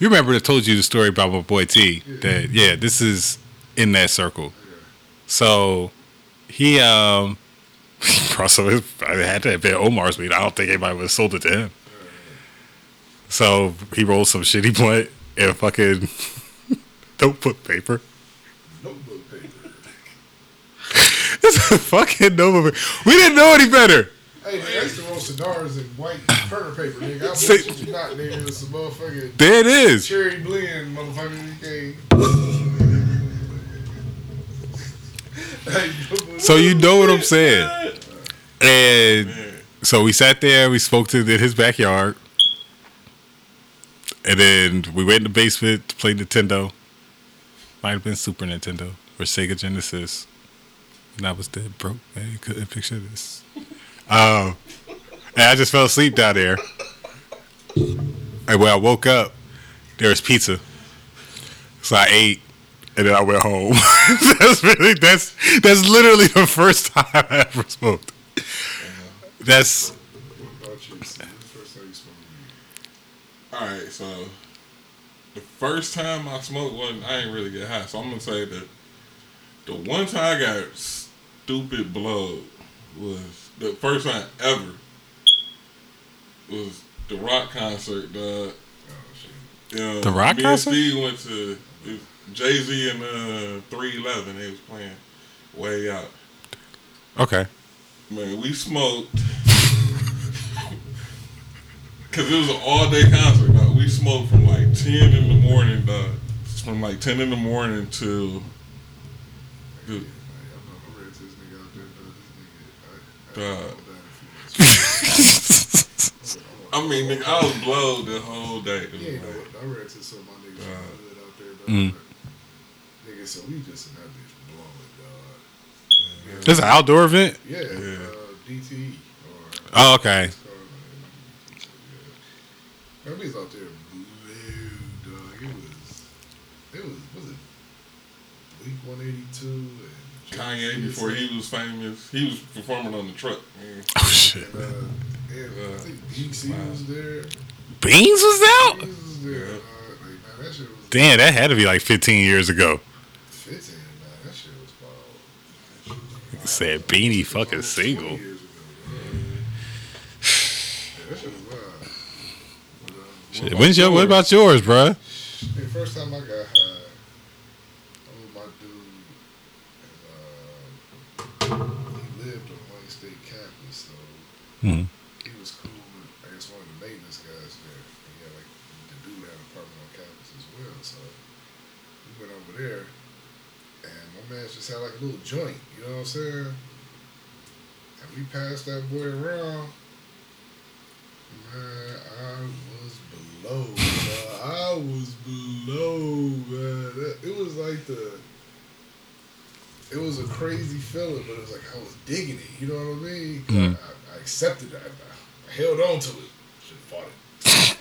You remember I told you the story about my boy T. That yeah, this is in that circle. So he um, also I had to have been Omar's weed. I don't think anybody would have sold it to him. So he rolled some shitty blunt and fucking notebook paper. Notebook paper. It's a fucking notebook. paper. We didn't know any better. Hey, man, I used to roll cigars in white printer paper, nigga. I bullshit you not, nigga. It's a motherfucking There it is. cherry blend, motherfucker. You. So you know what I'm saying. And so we sat there, we spoke to in his backyard. And then we went in the basement to play Nintendo. Might have been Super Nintendo or Sega Genesis. And I was dead broke, man. You couldn't picture this. Um, and I just fell asleep down there. And when I woke up, there was pizza. So I ate, and then I went home. that's really that's that's literally the first time I ever smoked. Uh-huh. That's What about you? Steve? When's the first time you smoked weed? all right, so the first time I smoked one, I ain't really get high. So I'm gonna say that the one time I got stupid blood was the first time ever was the rock concert. The Oh shit. The Rock um, me concert? And Steve went to Jay Z and uh, 311. They was playing way out. okay. Man, we smoked. Cause it was an all day concert. Dog. We smoked from like ten in the morning, dog. From like ten in the morning till Yeah, Dude. I'm to this nigga out there, dog. I, I, Dog. I'm down if you- I mean, nigga, I was blowed the whole day. Yeah, you know what? I read to some of my niggas Mm. Nigga, so we just in that bitch blowing, dog. This is an outdoor event? Yeah, Yeah. Uh, DTE. Or, Oh, okay. it's called, uh, yeah. Man, out there blue, dog. It was, it was, was it Blink 182 and Kanye before he was famous, he was performing on the truck. Man. Oh shit. And, uh, and I think DC Wow. was there. Beans was out? Beans was there. Yeah. dog. Like, man, that shit was Damn, that had to be like 15 years ago. 15, man. That shit was wild. Shit was Said Beanie fucking single. ago. Yeah, that shit was wild. But, um, when's your, what about yours, bruh? The first time I got high, I was my dude, and uh, he lived on Wayne State campus, so Mhm. he was cool with, I guess, one of the maintenance guys there. And he had, like, the dude had an apartment on campus as well, so we went over there, and just had, like, a little joint, you know what I'm saying? And we passed that boy around. Man, I was below. man. I was below, man. That- It was like the. It was a crazy feeling, but it was like I was digging it. You know what I mean? Mm. I, I accepted it. I, I held on to it. Should have fought it.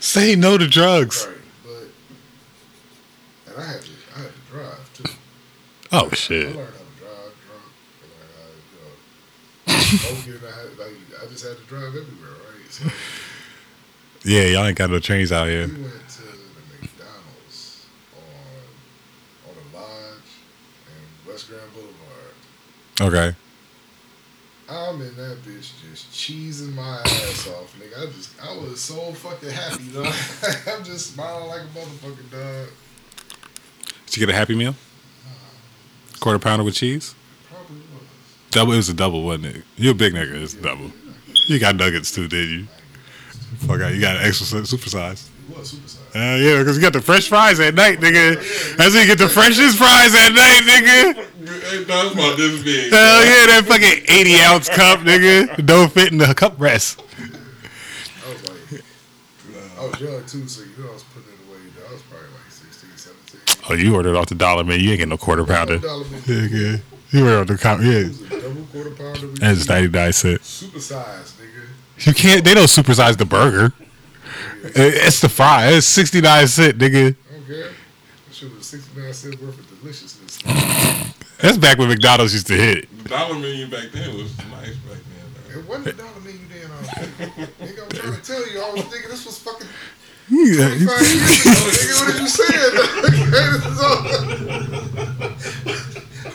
Say no to drugs. Right, but and I had to. I had to drive too. Oh shit. learned how to drive drunk. I learned how to, you know, smoking. I, uh, like, I just had to drive everywhere, right? So Yeah, y'all ain't got no trains out here. we went to the McDonald's on on the Lodge and West Grand Boulevard. Okay. I'm in that bitch just cheesing my ass off, nigga. I just, I was so fucking happy, dog. I'm just smiling like a motherfucking dog. Did you get a Happy Meal? Quarter pounder with cheese? Probably was. Double. It was a double, wasn't it? You're a big nigga. It's double. You got nuggets too, did you? Fuck out. You got an extra si- super size. It was super size. Uh, yeah, because you got the fresh fries at night, nigga. That's when you get the freshest fries at night, nigga. Hey, dog, it's about this big. Hell yeah, that fucking 80 ounce cup, nigga. Don't fit in the cup rest. I was like, I was young too, so you know I was putting it away. dog. I was probably like 16, 17. Oh, you ordered off the dollar, man. You ain't get no quarter pounder. Dollar bill. Yeah, yeah. You ordered off the count. Yeah. It was a double quarter pounder. That's cheese. 99 cents. Super size, nigga. You can't, they don't supersize the burger. It- It's the fry. It's 69 cent, nigga. Okay. That shit was 69 cents worth of deliciousness. That's back when McDonald's used to hit. The dollar menu back then was nice back then. It wasn't the dollar menu then. I was thinking. Nigga, I'm trying to tell you, I was thinking this was fucking Yeah. 25 years ago. Nigga, what did you say?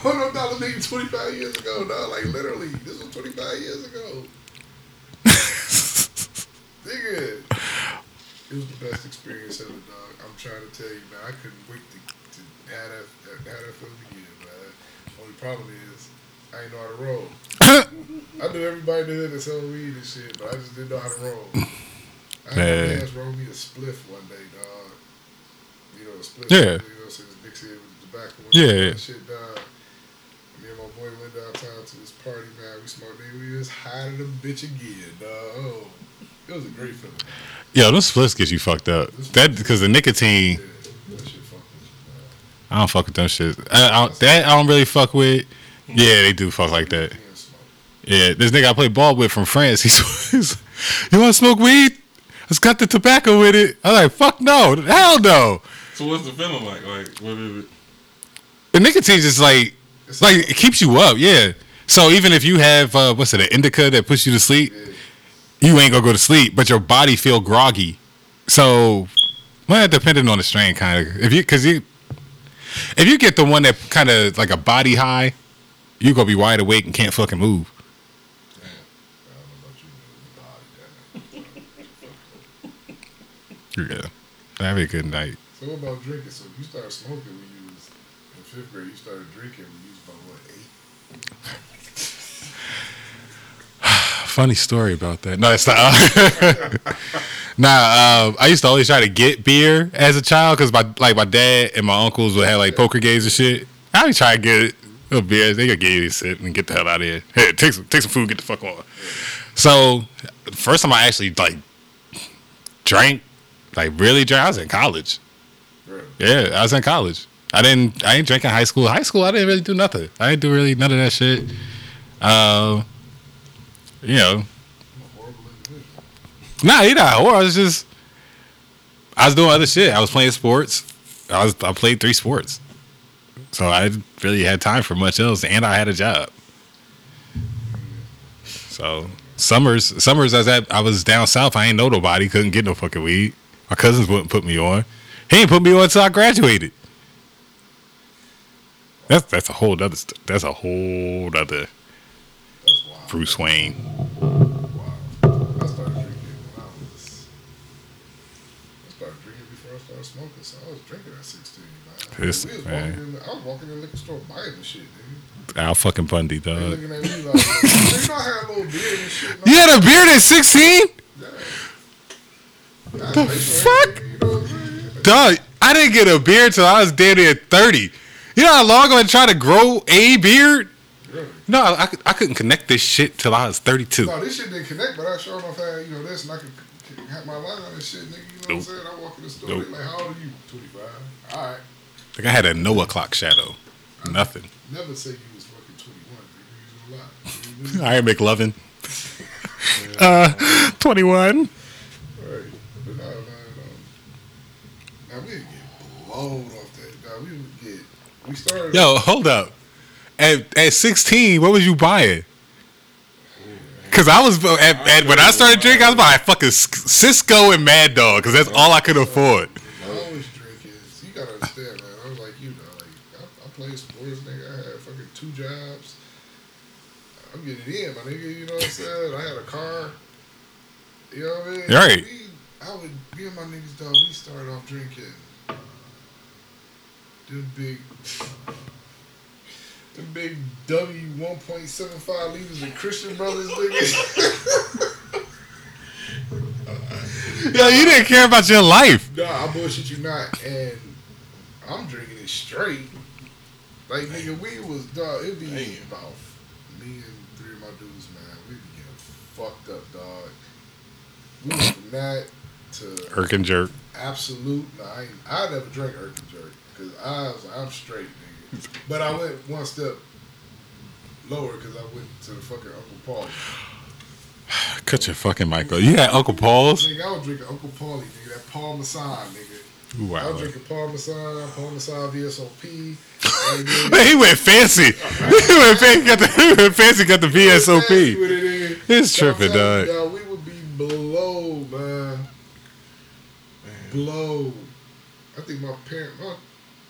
What no dollar menu 25 years ago, dog? Like, literally, this was 25 years ago. Nigga. It was the best experience ever, dog. I'm trying to tell you, man. I couldn't wait to, to have that, have that feeling again, man. Only problem is, I ain't know how to roll. I knew everybody in the hood that sold weed and shit, but I just didn't know how to roll. I had Man. my man's roll me a spliff one day, dog. You know, a spliff. Yeah. You know, so this Dixie with the tobacco. and Yeah, yeah. that Shit, dog. Me and my boy went downtown to this party, man. We smoked, nigga. We was high to the bitch again, dog. Oh, it was a great feeling. Yo, those spliffs get you fucked up. That because the nicotine. Yeah, shit you. I don't fuck with them shit. I, I, that I don't really fuck with. Yeah, they do fuck like that. You can't smoke. Yeah, this nigga I play ball with from France. He's, he's you want to smoke weed? It's got the tobacco with it. I'm like, fuck no, hell no. So what's the feeling like? Like what is it? The nicotine just like It's like it keeps you up. Yeah. So even if you have uh, what's it, an indica that puts you to sleep, you ain't gonna go to sleep, but your body feel groggy. So, well, depending on the strain, kind of. If you, cause you, if you get the one that kind of like a body high, you gonna be wide awake and can't fucking move. I don't know about you, man. The body, damn it. Yeah, have a good night. So what about drinking? So you started smoking when you was in fifth grade. You started drinking when you was about what eight? Funny story about that. No, it's not. nah, um, I used to always try to get beer as a child because my like my dad and my uncles would have like poker games and shit. I would try to get little beers. They could get you sit and get the hell out of here. Hey, take some take some food, get the fuck on. So, first time I actually like drank, like really drank, I was in college. Really? Yeah, I was in college. I didn't. I didn't drink in high school. High school, I didn't really do nothing. I didn't do really none of that shit. Um, you know, horrible. Nah, he not whore. I was just, I was doing other shit. I was playing sports. I was I played three sports, so I really had time for much else, and I had a job. So summers, summers, I was at, I was down south. I ain't know nobody. Couldn't get no fucking weed. My cousins wouldn't put me on. He ain't put me on until I graduated. That's that's a whole other. That's a whole other. Bruce Wayne. Wow. I started drinking when I was. I started drinking before I started smoking, so I was drinking at 16, man. This- man. the, I was walking in the liquor store buying the shit, nigga. Al fucking Bundy, dog. looking at me like, you know, had beard shit. You had a beard at sixteen. The fuck? You know what I'm? Dog, I didn't get a beard till I was damn near 30. You know how long I've been trying to grow a beard? No, I, I, I couldn't connect this shit till I was 32. No, this shit didn't connect, but I sure enough had, you know, this, and I could, could have my line and shit, nigga. You know what I'm saying? I walk in the store, Nope. like, how old are you? 25. All right. Like I had a Noah clock shadow. Nothing. Never say you was fucking 21, nigga. You was a lot. You know? I ain't make loving. Uh, 21. Right. But no, man, um, now we get blown off that. Now we would get, we started. Yo, hold up. At, at 16, what was you buying? Cause I was at, at, when I started drinking, I was buying fucking Cisco and Mad Dog, cause that's all I could afford. I always drinking. You gotta understand, man. I was like, you know, like I, I played sports, nigga. I had fucking two jobs. I'm getting in, my nigga. You know what I'm saying? I had a car. You know what I mean? Right. I would me and my niggas, dog. We started off drinking. Them big. Them big W 1.75 liters of Christian Brothers, nigga. Yo, you didn't care about your life. Nah, I bullshit you not, and I'm drinking it straight. Like nigga, we was dog. It'd be Damn. about me and three of my dudes, man. We'd be getting fucked up, dog. We went from that to Irk and jerk. absolute. I, I never drank Irk Jerk because I was I'm straight, nigga. But I went one step lower because I went to the fucking Uncle Paul. Cut your fucking mic off. You had Uncle Paul's? Nigga, I was drinking Uncle Paulie, nigga. That Paul Masson, nigga. I was drinking Paul Masson, Parmesan VSOP. Man, he went fancy. he went fancy. Got the, he went fancy. Got the VSOP. with it in. It's tripping, dog. We would be below, man. Blow. I think my parent, my,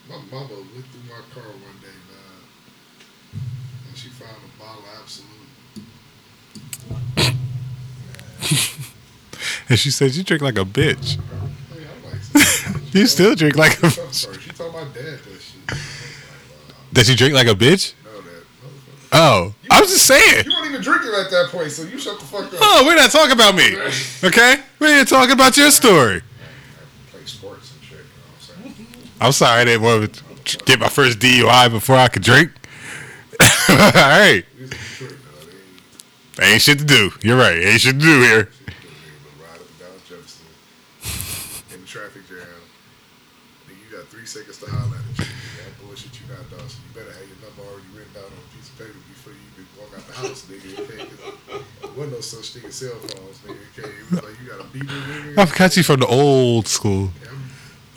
my mama went through my car one day, man. And she found a bottle of Absolut. And she said, "You drink like a bitch. Hey, like, You still drink like a I'm sorry. She told my dad that shit. I was like, wow, that you drink like a bitch." Oh, I was just saying. You weren't even drinking at that point, so you shut the fuck up. Oh, we're not talking about me. Okay, we're here talking about your story. play sports and shit. You know what I'm sorry, I didn't want to get my first DUI before I could drink. right. This is Detroit, dog. They ain't shit to do. You're right. Ain't shit to do here. shit to do. They ride up and down Jefferson in the traffic jam. You got three seconds to holler at you. That bullshit you not, dog. So you better have your number already written down on a piece of paper before you even walk out the house, nigga. Okay? 'Cause There wasn't no such thing as cell phones, nigga. It was like you got a beeper, nigga. I've got you from the old school. I'm,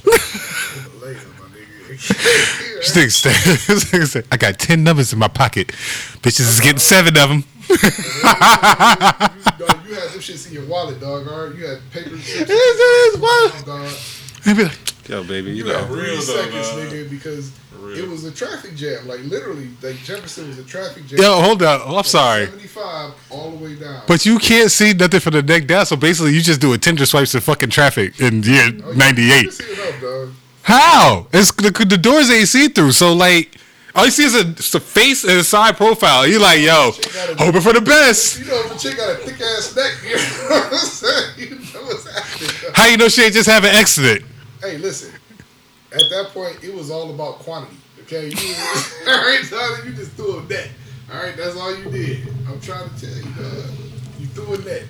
I'm later, my nigga. This nigga say- this nigga say, I got 10 numbers in my pocket. Bitches is getting seven of them. you, dog, you had them shits in your wallet, dog. All right? You had paper chips. This is what- dog. They be like, Yo, baby, You you got know. real though, seconds, dog. nigga, because real. it was a traffic jam. Like literally, like Jefferson was a traffic jam. Yo, hold up. Oh, I'm sorry. Seventy-five all the way down. But you can't see nothing from the neck down, so basically you just do a Tinder swipes in fucking traffic in year Oh, you- You 98. can see it up, dog. How? It's the, the doors ain't see through, so like all you see is a, a face and a side profile. You like, yo, hoping for the best. You know, if a chick got a thick ass neck, you know what I'm saying? You know what's happening. How you know she ain't just have an accident? Hey, listen. At that point, it was all about quantity. Okay, you, all right, dog, you just threw a net. All right, that's all you did. I'm trying to tell you, dog. You threw a net.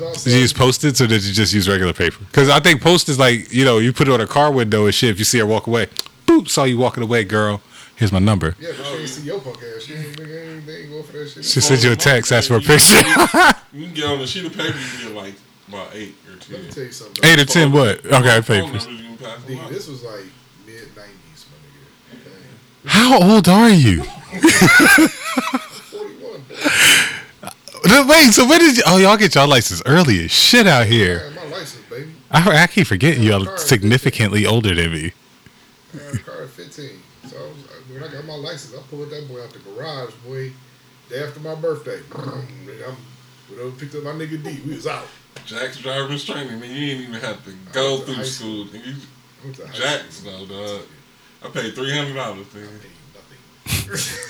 You cost Did you use post-its or did you just use regular paper? Because I think post-its like you know you put it on a car window and shit. If you see her walk away, boop, saw you walking away, girl. Here's my number. Yeah, but she ain't see your punk ass. She ain't, nigga, ain't, they ain't going for that shit. She sent you a text, asked for a picture. You can get on a sheet of paper, you can get like about eight or ten. Let me tell you something. Eight or ten, what? Okay, Phone papers. numbers, you can pass them Nigga, out. this was like mid '90s, my nigga. Okay, How old are you? 41. Wait, so when did you? Oh, y'all get y'all license early as shit out here. I had my license, baby. I, I keep forgetting y'all significantly older than me. I had a car at 15. So I was, when I got my license, I pulled that boy out the garage, boy, day after my birthday. I'm, when I picked up my nigga D, we was out. Jack's driver's training, and you ain't even have to go went through high school. And you, I went to high Jack's school. though, dog. I paid three hundred dollars. I paid nothing.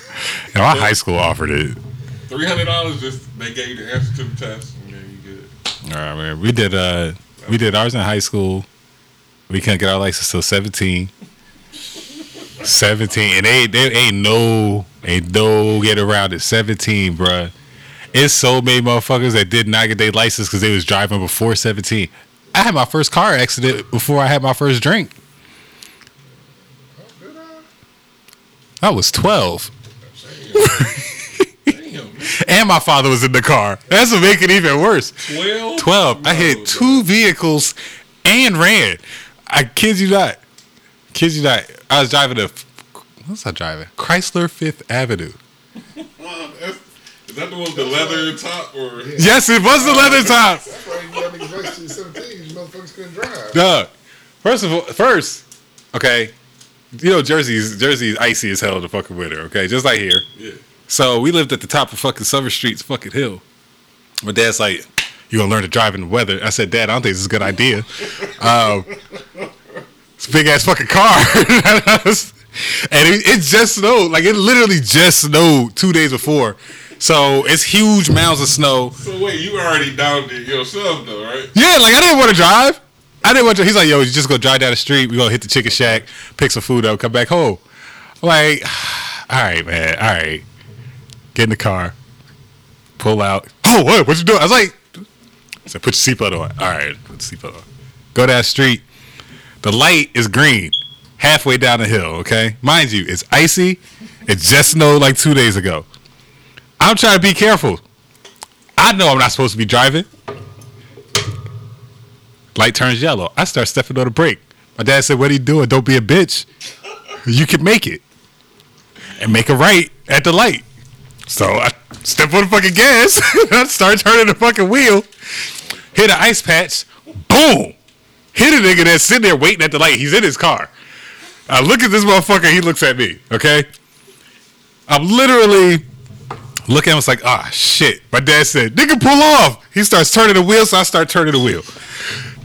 Yeah, my high school offered it. Three hundred dollars just they gave you the answer to the test, and then you good. All right, man. We did uh we did ours in high school. We couldn't get our license till seventeen. Seventeen, and they they ain't no ain't no get around it. Seventeen, bruh. It's so many motherfuckers that did not get their license because they was driving before seventeen. I had my first car accident before I had my first drink. Oh, good eye. I was twelve, Damn, and my father was in the car. That's what make it even worse. twelve. 12. I hit two vehicles and ran. I kid you not. Kid you not. I was driving a. What was I driving? Chrysler Fifth Avenue. Is that the one with the leather top or? Yes, it was the leather top. That's why you got niggas license at 17 you motherfuckers couldn't drive. Duh. First of all, first, okay, you know Jersey's Jersey's icy as hell in the fucking winter. Okay, just like here. Yeah. So we lived at the top of fucking Summer Street's fucking hill. My dad's like, "You gonna learn to drive in the weather?" I said, "Dad, I don't think this is a good idea." Um, it's a big ass fucking car, and it, it just snowed. Like it literally just snowed two days before. So it's huge mounds of snow. So wait, you already downed it yourself though, right? Yeah, like I didn't want to drive. I didn't want to. He's like, "Yo, you just go drive down the street. We gonna hit the chicken shack, pick some food up, come back home." Like, all right, man, all right. Get in the car, pull out. Oh, what? What you doing? I was like, I said, put your seatbelt on. All right, put seatbelt on. Go down the street. The light is green, halfway down the hill. Okay, mind you, it's icy. It just snowed like two days ago. I'm trying to be careful. I know I'm not supposed to be driving. Light turns yellow. I start stepping on the brake. My dad said, "What are you doing? Don't be a bitch. You can make it, and make a right at the light." So I step on the fucking gas. I start turning the fucking wheel. Hit an ice patch. Boom. Hit a nigga that's sitting there waiting at the light. He's in his car. I look at this motherfucker. He looks at me. Okay. I'm literally looking. I was like, ah, shit. My dad said, nigga, pull off. He starts turning the wheel, so I start turning the wheel.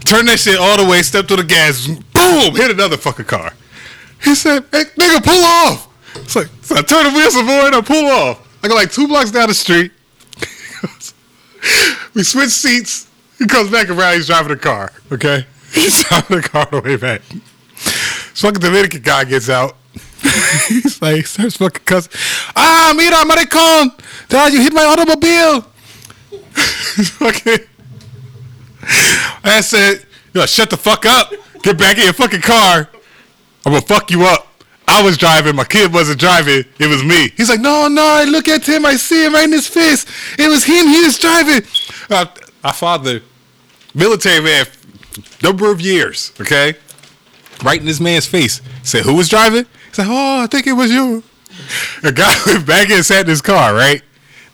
Turn that shit all the way, step to the gas, boom, hit another fucking car. He said, hey, nigga, pull off. It's like, so I turn the wheel some more and I pull off. I go like two blocks down the street. we switch seats. He comes back around, he's driving the car, okay? He's driving the car the way back. This fucking Dominican guy gets out. he's like, starts fucking cussing. Ah, mira, maricón. Dad, you hit my automobile. okay. I said, yo, shut the fuck up. Get back in your fucking car. I'm gonna fuck you up. I was driving, my kid wasn't driving, it was me. He's like, no, no, I look at him, I see him right in his face. It was him, he was driving. Uh, our father, military man, number of years, okay? Right in this man's face. Said, who was driving? He's like, oh, I think it was you. The guy went back and sat in his car, right?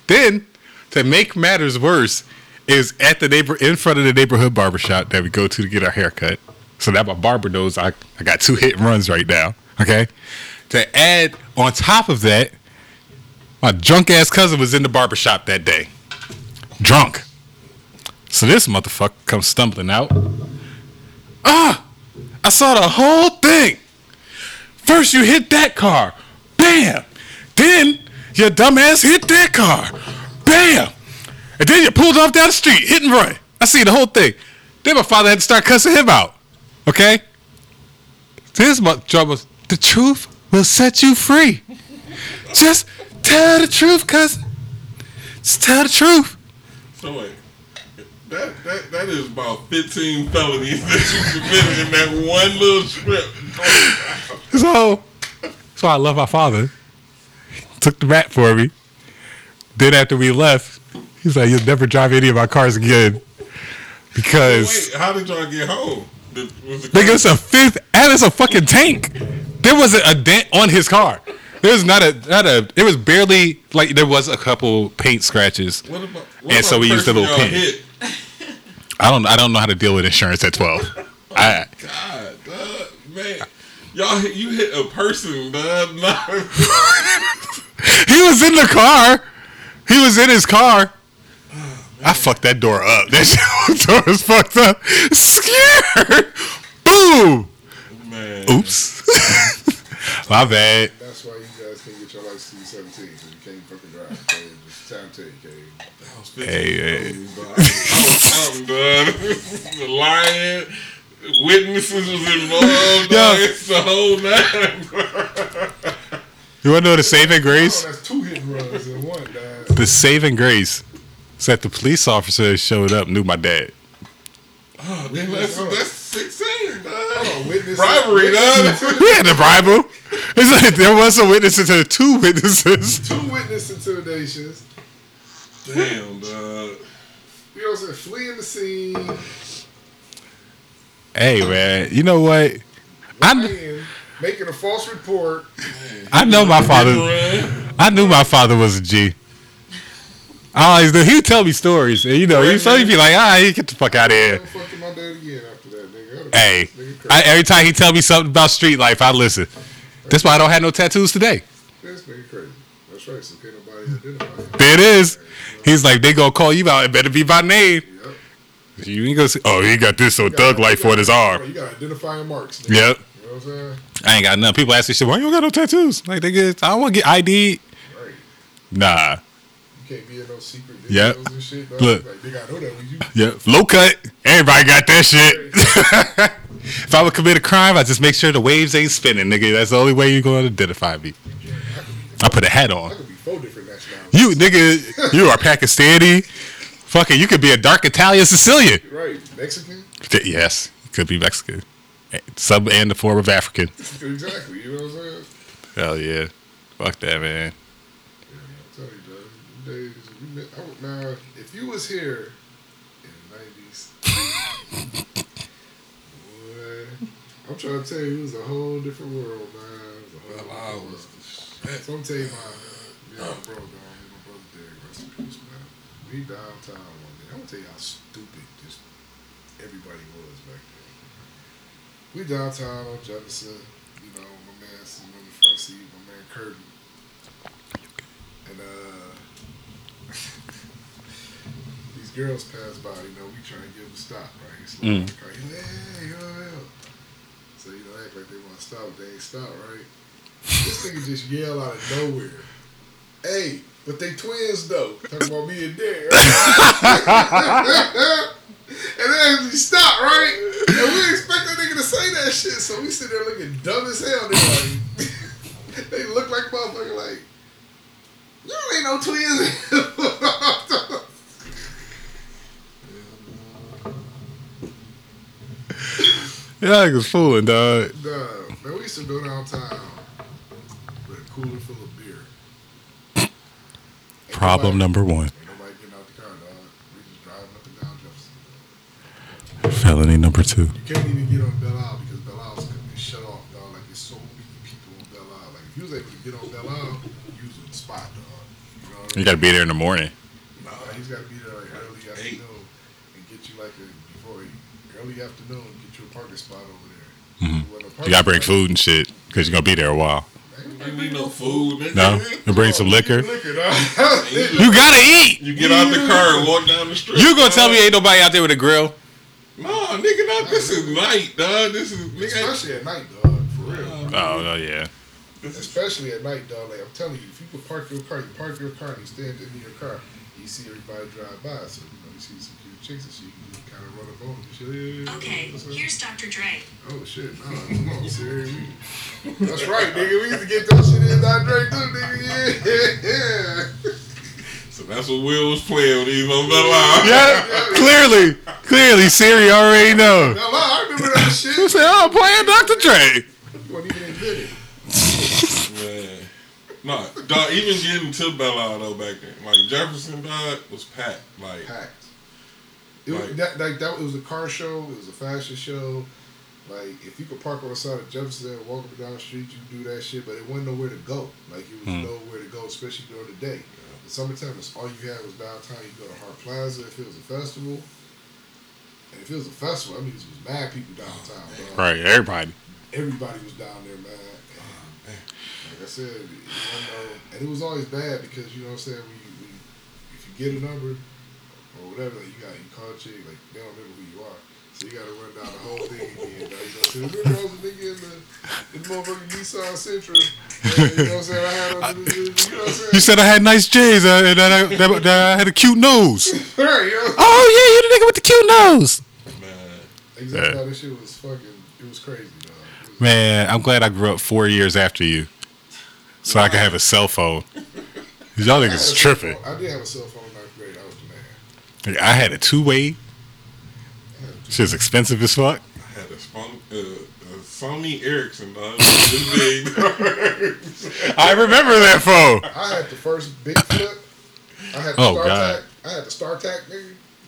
Then, to make matters worse, is at the neighbor in front of the neighborhood barbershop that we go to to get our haircut. So that my barber knows I, I got two hit runs right now. Okay. To add on top of that, my drunk ass cousin was in the barbershop that day. Drunk. So this motherfucker comes stumbling out. Ah! I saw the whole thing. First you hit that car. Bam! Then your dumbass hit that car. Bam! And then you pulled off down the street, hit and run. I see the whole thing. Then my father had to start cussing him out. Okay? This much trouble. The truth will set you free. Just tell the truth, cousin. Just tell the truth. So wait, that that that is about fifteen felonies that you committed in that one little strip. So, so I love my father. Took the rat for me. Then after we left, he's like, "You'll never drive any of my cars again," because Wait, how did y'all get home? Did, was the nigga, it's a fifth and it's a fucking tank. There wasn't a dent on his car. There was not a not a. It was barely like there was a couple paint scratches. What about, what And so we used a little pin. Hit? I don't I don't know how to deal with insurance at twelve. I oh, God, dog, man, y'all you hit a person, dog. Not, he was in the car. He was in his car. Oh, I fucked that door up. That door was fucked up. Scared. Boom. Man. Oops. My bad. That's why you guys can't get your license till you're 17, because you can't fucking drive. Okay? Just time to tell you, okay? I was 15 Hey, hey. felonies, dog. I was counting, dog. the lion, witnesses was involved. Yo. Dog. It's the whole nine. You want to know the saving Oh, grace? that's two hit runs in one, dog. The saving grace is that the police officer that showed up knew my dad. Oh, then that's, that's 16, dog. Oh, witness. Bribery, witness- dog. We had to bribe him. It's like there was a witness to two witnesses. Two witness intimidations. Damn, dog. You know what I'm saying? Fleeing the scene. Hey man, you know what? I lying, making a false report. I know my father. Run. I knew my father was a G. Knew. He'd tell me stories, and you know, he'd so he'd be like, "Ah, you get the fuck out of here." I'm fucking my dad again after that, nigga. Hey, I, every time he tell me something about street life, I listen. That's why I don't have no tattoos today. This nigga crazy. That's right. So can't nobody identify. There it is. He's like, they gonna call you out. It better be by name. Yep. You ain't gonna say, oh, he got this so thug life on his arm. You got identifying marks. Nigga. Yep. You know what I'm saying? I ain't got none. People ask me shit. Why you don't got no tattoos? Like they get. I don't want to get ID. Right. Nah. You can't be in no secret videos Yep. and shit. Dog. Look. Like, nigga, I know that was you. Yeah. Low cut. Everybody got that shit. if I would commit a crime, I just make sure the waves ain't spinning, nigga. That's the only way you're gonna identify me. I put a hat on. could be four different nationalities. You nigga, you are Pakistani. Fucking, you could be a dark Italian Sicilian. Right. Mexican? Yes, you could be Mexican. Some and the form of African. exactly. You know what I'm saying? Hell yeah. Fuck that, man. Yeah, I tell you, dog. them Days, we met, I would, now, if you was here in the 90s, I'm trying to tell you, it was a whole different world, man. It was a whole Well, was world. So I'm telling you, my, yeah, my bro, dog, my brother Derek, rest in peace, man. We downtown one day. I'm gonna tell you how stupid just everybody was back then. We downtown on Jefferson, you know, my man sitting on the front seat, my man Curtin. And uh these girls pass by, you know, we trying to give them a stop, right? He's slow Mm. car. He's like, hey, yo, yo. So, you know, act like they want to stop, but they ain't stop, right? This nigga just yell out of nowhere. Hey, but they twins though. Talking about me and Derek. and then he stopped, right? And we expect that nigga to say that shit. So we sit there looking dumb as hell. They like they look like motherfucker like, You ain't no twins. Yeah, niggas fooling, dog. Nah, man, we used to go downtown with a cooler full of beer. Ain't Problem nobody- number one. Ain't nobody getting out the car, dog. We just driving up and down Jefferson. Felony number two. You can't even get on Belle Isle because Belle Isle's been shut off, dog. Like there's so many people on Belle Isle. Like if you was able to get on Belle Isle, you was in the spot, dog. You know what I You gotta be there in the morning. Nah, he's got to be there like early Eight. afternoon and get you like a before early afternoon, get you a parking spot over there. Mhm. When the You gotta bring food and shit because you're gonna be there a while. You need no food, nigga. No, you bring some liquor. Liquor, dog. You gotta eat. You get out the car and walk down the street. You gonna tell me ain't nobody out there with a grill? No, nigga, not this is night, dog. This is nigga. ain't- Especially at night, dog. For real. Oh, no, yeah. Especially at night, dog. Like I'm telling you, if you could park your car, you park your car and you stand in your car, you see everybody drive by. So you know you see some cute chicks and shit. You just kind of run up on them. and shit. Okay, here's Dr. Dre. Oh shit, nah, come on, Siri. That's right, nigga. We used to get that shit in that Drake too, nigga. Yeah, So that's what Will was playing when he was on Belle Isle. Yeah, clearly, clearly, Siri already know. Now, I remember that shit. You say, "Oh, I'm playing Dr. Dre." You wasn't even admit it. Man. No, dog, even getting to Belle Isle though back then, like Jefferson, dog, was packed. Like, Packed. It was, Like- that, like that. It was a car show. It was a fashion show. Like if you could park on the side of Jefferson and walk up and down the street, you could do that shit. But it wasn't nowhere to go. Like it was Hmm. nowhere to go, especially during the day. In summertime, it's all you had was downtown. You go to Hart Plaza if it was a festival. And if it was a festival, I mean, it was mad people downtown. dog. Right, everybody. Everybody was down there, man. And like I said, you know, and it was always bad because you know what I'm saying. When you, when you, if you get a number or whatever, like you got you call a chick, like they don't remember who you are, so you got to run down the whole thing again. Dog. You know, remember I was a nigga in the, in the motherfucking Nissan Sentra. You know what I'm saying? I had, on the, the, you know what I'm saying? You said I had nice J's uh, and that I, that, that I had a cute nose. right, you know? Oh yeah, you the nigga with the cute nose. man, Exactly. Yeah. This shit was fucking. It was crazy, dog. It was- Man, I'm glad I grew up four years after you, so I could have a cell phone. Y'all I had a niggas tripping. I did have a cell phone in ninth grade. I was the. I had a two way. Shit's expensive as fuck. I had a, Spon- uh, a Sony Ericsson, dog. This big, dog. I remember that phone. I had the first big flip. I had the Oh, StarTAC. God. I had the StarTAC, nigga.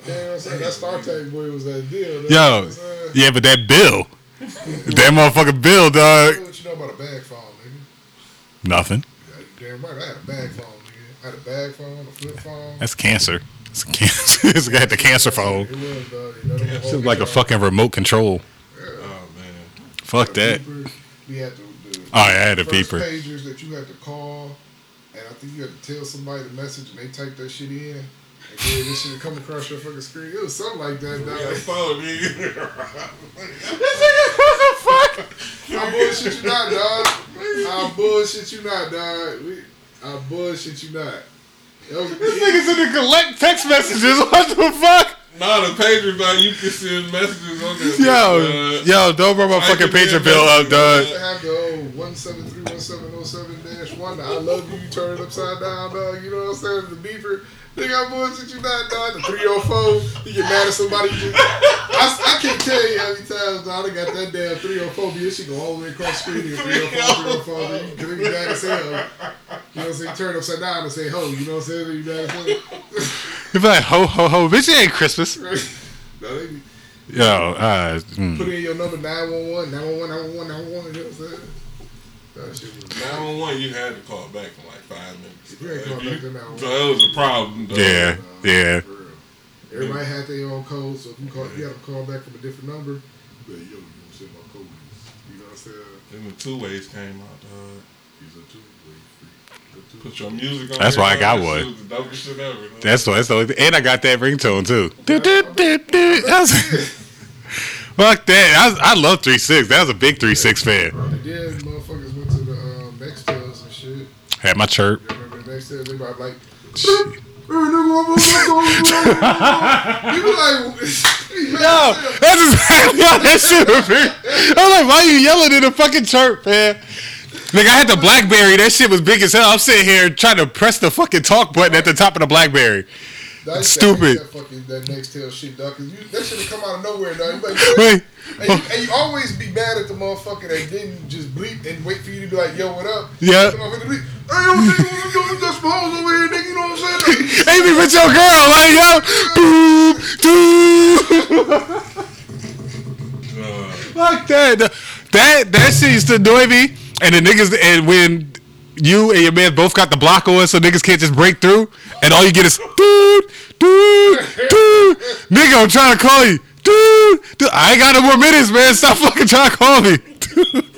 You know what I'm saying? That StarTAC boy was that deal. dog. You know Yo, what I'm yeah, but that bill, that motherfucking bill, dog. What you know about a bag phone, nigga? Nothing. Yeah, damn right. I had a bag phone, nigga. I had a bag phone, a flip phone. That's cancer. It's cancer. it's got the cancer phone. It was, dog. You know, It's like a fucking remote control. Yeah. Oh man, Fuck The that. We had the, the Oh, yeah, I had a first beeper. pagers that you had to call, and I think you had to tell somebody the message, and they type that shit in, and then this shit would come across your fucking screen. It was something like that, we dog. got a phone, nigga. I bullshit you not, dog. I bullshit you not, dog. We, I bullshit you not. That was, niggas in the collect text messages. What the fuck? Nah, the pager dog. You can send messages on there. Yo, uh, yo, don't bring my I fucking pager a bill up, messenger, dog. to have the oh, 1731707-1. I love you. You turn it upside down, dog. You know what I'm saying? The beeper. Nigga, I bullshit you not, dog. The 304. You get mad at somebody. You just, I, I can't tell you how many times, dog. I got that damn 304. Be this shit go all the way across the screen. Nigga, 304, 304. Then you be mad as hell. You know what I'm saying? Turn upside down and say, ho. You know what I'm saying? You mad as hell. You be like, ho, ho, ho, bitch, it ain't Christmas. no, they be, Yo, uh, mm. put in your number 911, 911, 911, 911. You know what I'm saying? That shit was. 911, you had to call back in like five minutes. If you ain't call you- back to 911. So that was a problem, dog. yeah, yeah. For real. Everybody had their own code, so if you call, if you had to call back from a different number, but yo, you gonna say my code is, you know what I'm saying? Then the two ways came out, dog. These are two way free. The two- Put your music on. That's why I got one. shit was the shit ever. dog. That's that's the only thing. And I got that ringtone too. Do, do, do, do. That's- Fuck that. I, I love three six. That was a big three six fan. And then motherfuckers went to the um, Nextels and shit. Had my chirp. You remember the Nextels? They probably like, Shit. you be like, Yo, that's exactly how that shit would be. I'm like, why you yelling in the fucking chirp, man? Nigga, I had the BlackBerry. That shit was big as hell. I'm sitting here trying to press the fucking talk button at the top of the BlackBerry. Dog, I used to Stupid. hate That fucking that Nextel shit, dog. Cause you, that should have come out of nowhere, dog. You like, Wait. and, you, and you always be mad at the motherfucker that didn't just bleep and wait for you to be like, yo, what up? Yeah. The motherfucker bleep, Hey, yo, nigga, what you doing? Some hoes over here, nigga. You know what I'm saying? Amy with your girl, like yo, boom. Uh, Fuck that. That that shit used to annoy me. And the niggas and when you and your man both got the block on, so niggas can't just break through, and all you get is dude, dude, dude. Nigga, I'm trying to call you. Dude, dude, I ain't got no more minutes, man. Stop fucking trying to call me.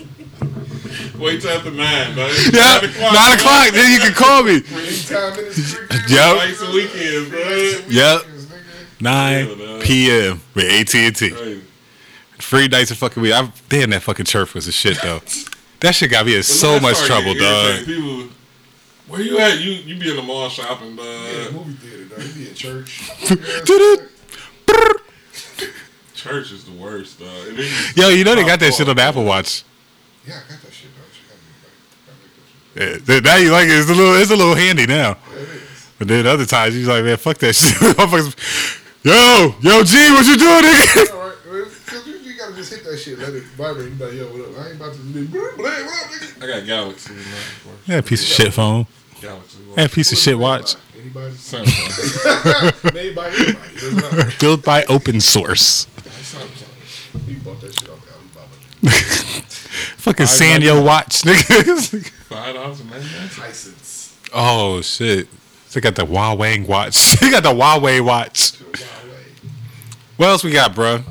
wait till after nine, man. yeah, nine o'clock, then you can call me. Anytime minutes, free. Yep. Nights and weekends, man. Yep. Nigga. Nine p.m. with AT and T. Free nights of fucking week. I damn that fucking turf was a shit though. That shit got me in But so much trouble, dog. People, where you at? You you be in the mall shopping, dog. Yeah, movie theater, dog. You be in church. Church is the worst, dog. And you Yo, you know they got that shit on the Apple Watch. Yeah, I got that shit, dog. She got me, like, I like that shit. Yeah, now you like it. It's a little, it's a little handy now. Yeah, it is. But then other times you like, man, fuck that shit. Yo, yo, G, what you doing, nigga? All right, well, 'cause you, you gotta just hit that shit, let it vibrate. You be like, yo, what up? I ain't about to do blah, blah, what up, nigga? I got Galaxy, man. of course. Yeah, piece of shit phone. Galaxy. Yeah, piece of shit watch. Anybody? Samsung. Made by anybody. It. Built by open source. Samsung. You bought that shit off Alibaba. Fucking Sanyo watch, nigga. Five dollars and ninety nine cents. License. oh shit. They got the Huawei watch. they got the Huawei watch. To a. What else we got, bro?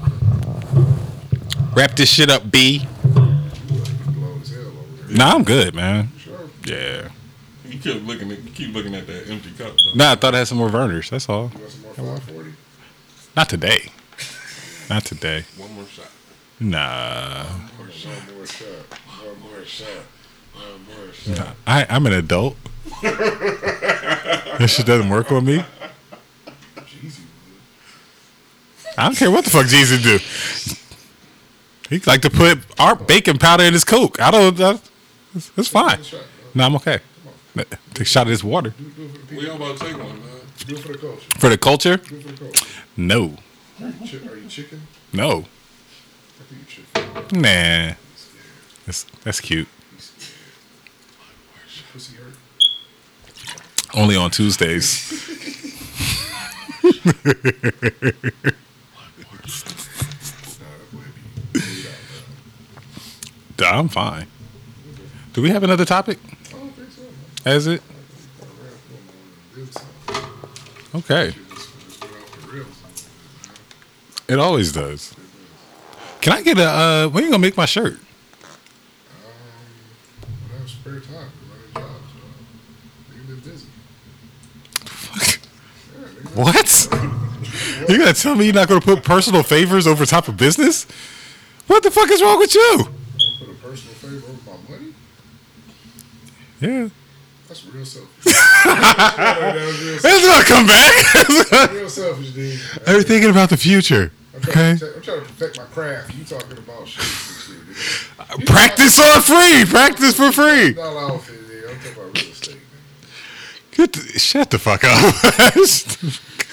Wrap this shit up, B. You like blow as hell over there. Nah, I'm good, man. Sure. Yeah. You keep looking at you keep looking at that empty cup. Though. Nah, I thought I had some more burners. That's all. You want some more 540? Not today. Not today. One more shot. Nah. One more shot. More shot. One more shot. One more shot. I, I'm an adult. that shit doesn't work on me. Jeezy would. I don't care what the fuck Jesus do. He like to put our baking powder in his coke. I don't. Uh, it's, it's fine. Take a. No, I'm okay. Take a shot of this water Do, do it for the We all about to take one, man. Do it for the culture. for the culture. For the culture. No, Are you, chi- are you chicken? no, I think you chicken. Nah. That's that's cute. Only on Tuesdays. I'm fine. Do we have another topic? Has it? Okay. It always does. Can I get a? Uh, when you gonna make my shirt? Um, I have spare time, I'm running jobs. Nigga been busy. Yeah, nigga. What? You gonna tell me you're not gonna put personal favors over top of business? What the fuck is wrong with you? I'm gonna put a personal favor over my money. Yeah, That's real selfish. that real selfish. it's gonna come back. Real selfish, dude. Are you thinking about the future? I'm trying, Okay. to, I'm trying to perfect my craft. You talking about shit shit. Practice on free. Practice for free. Not outfit, nigga. I'm talking about real estate. Get the, shut the fuck up.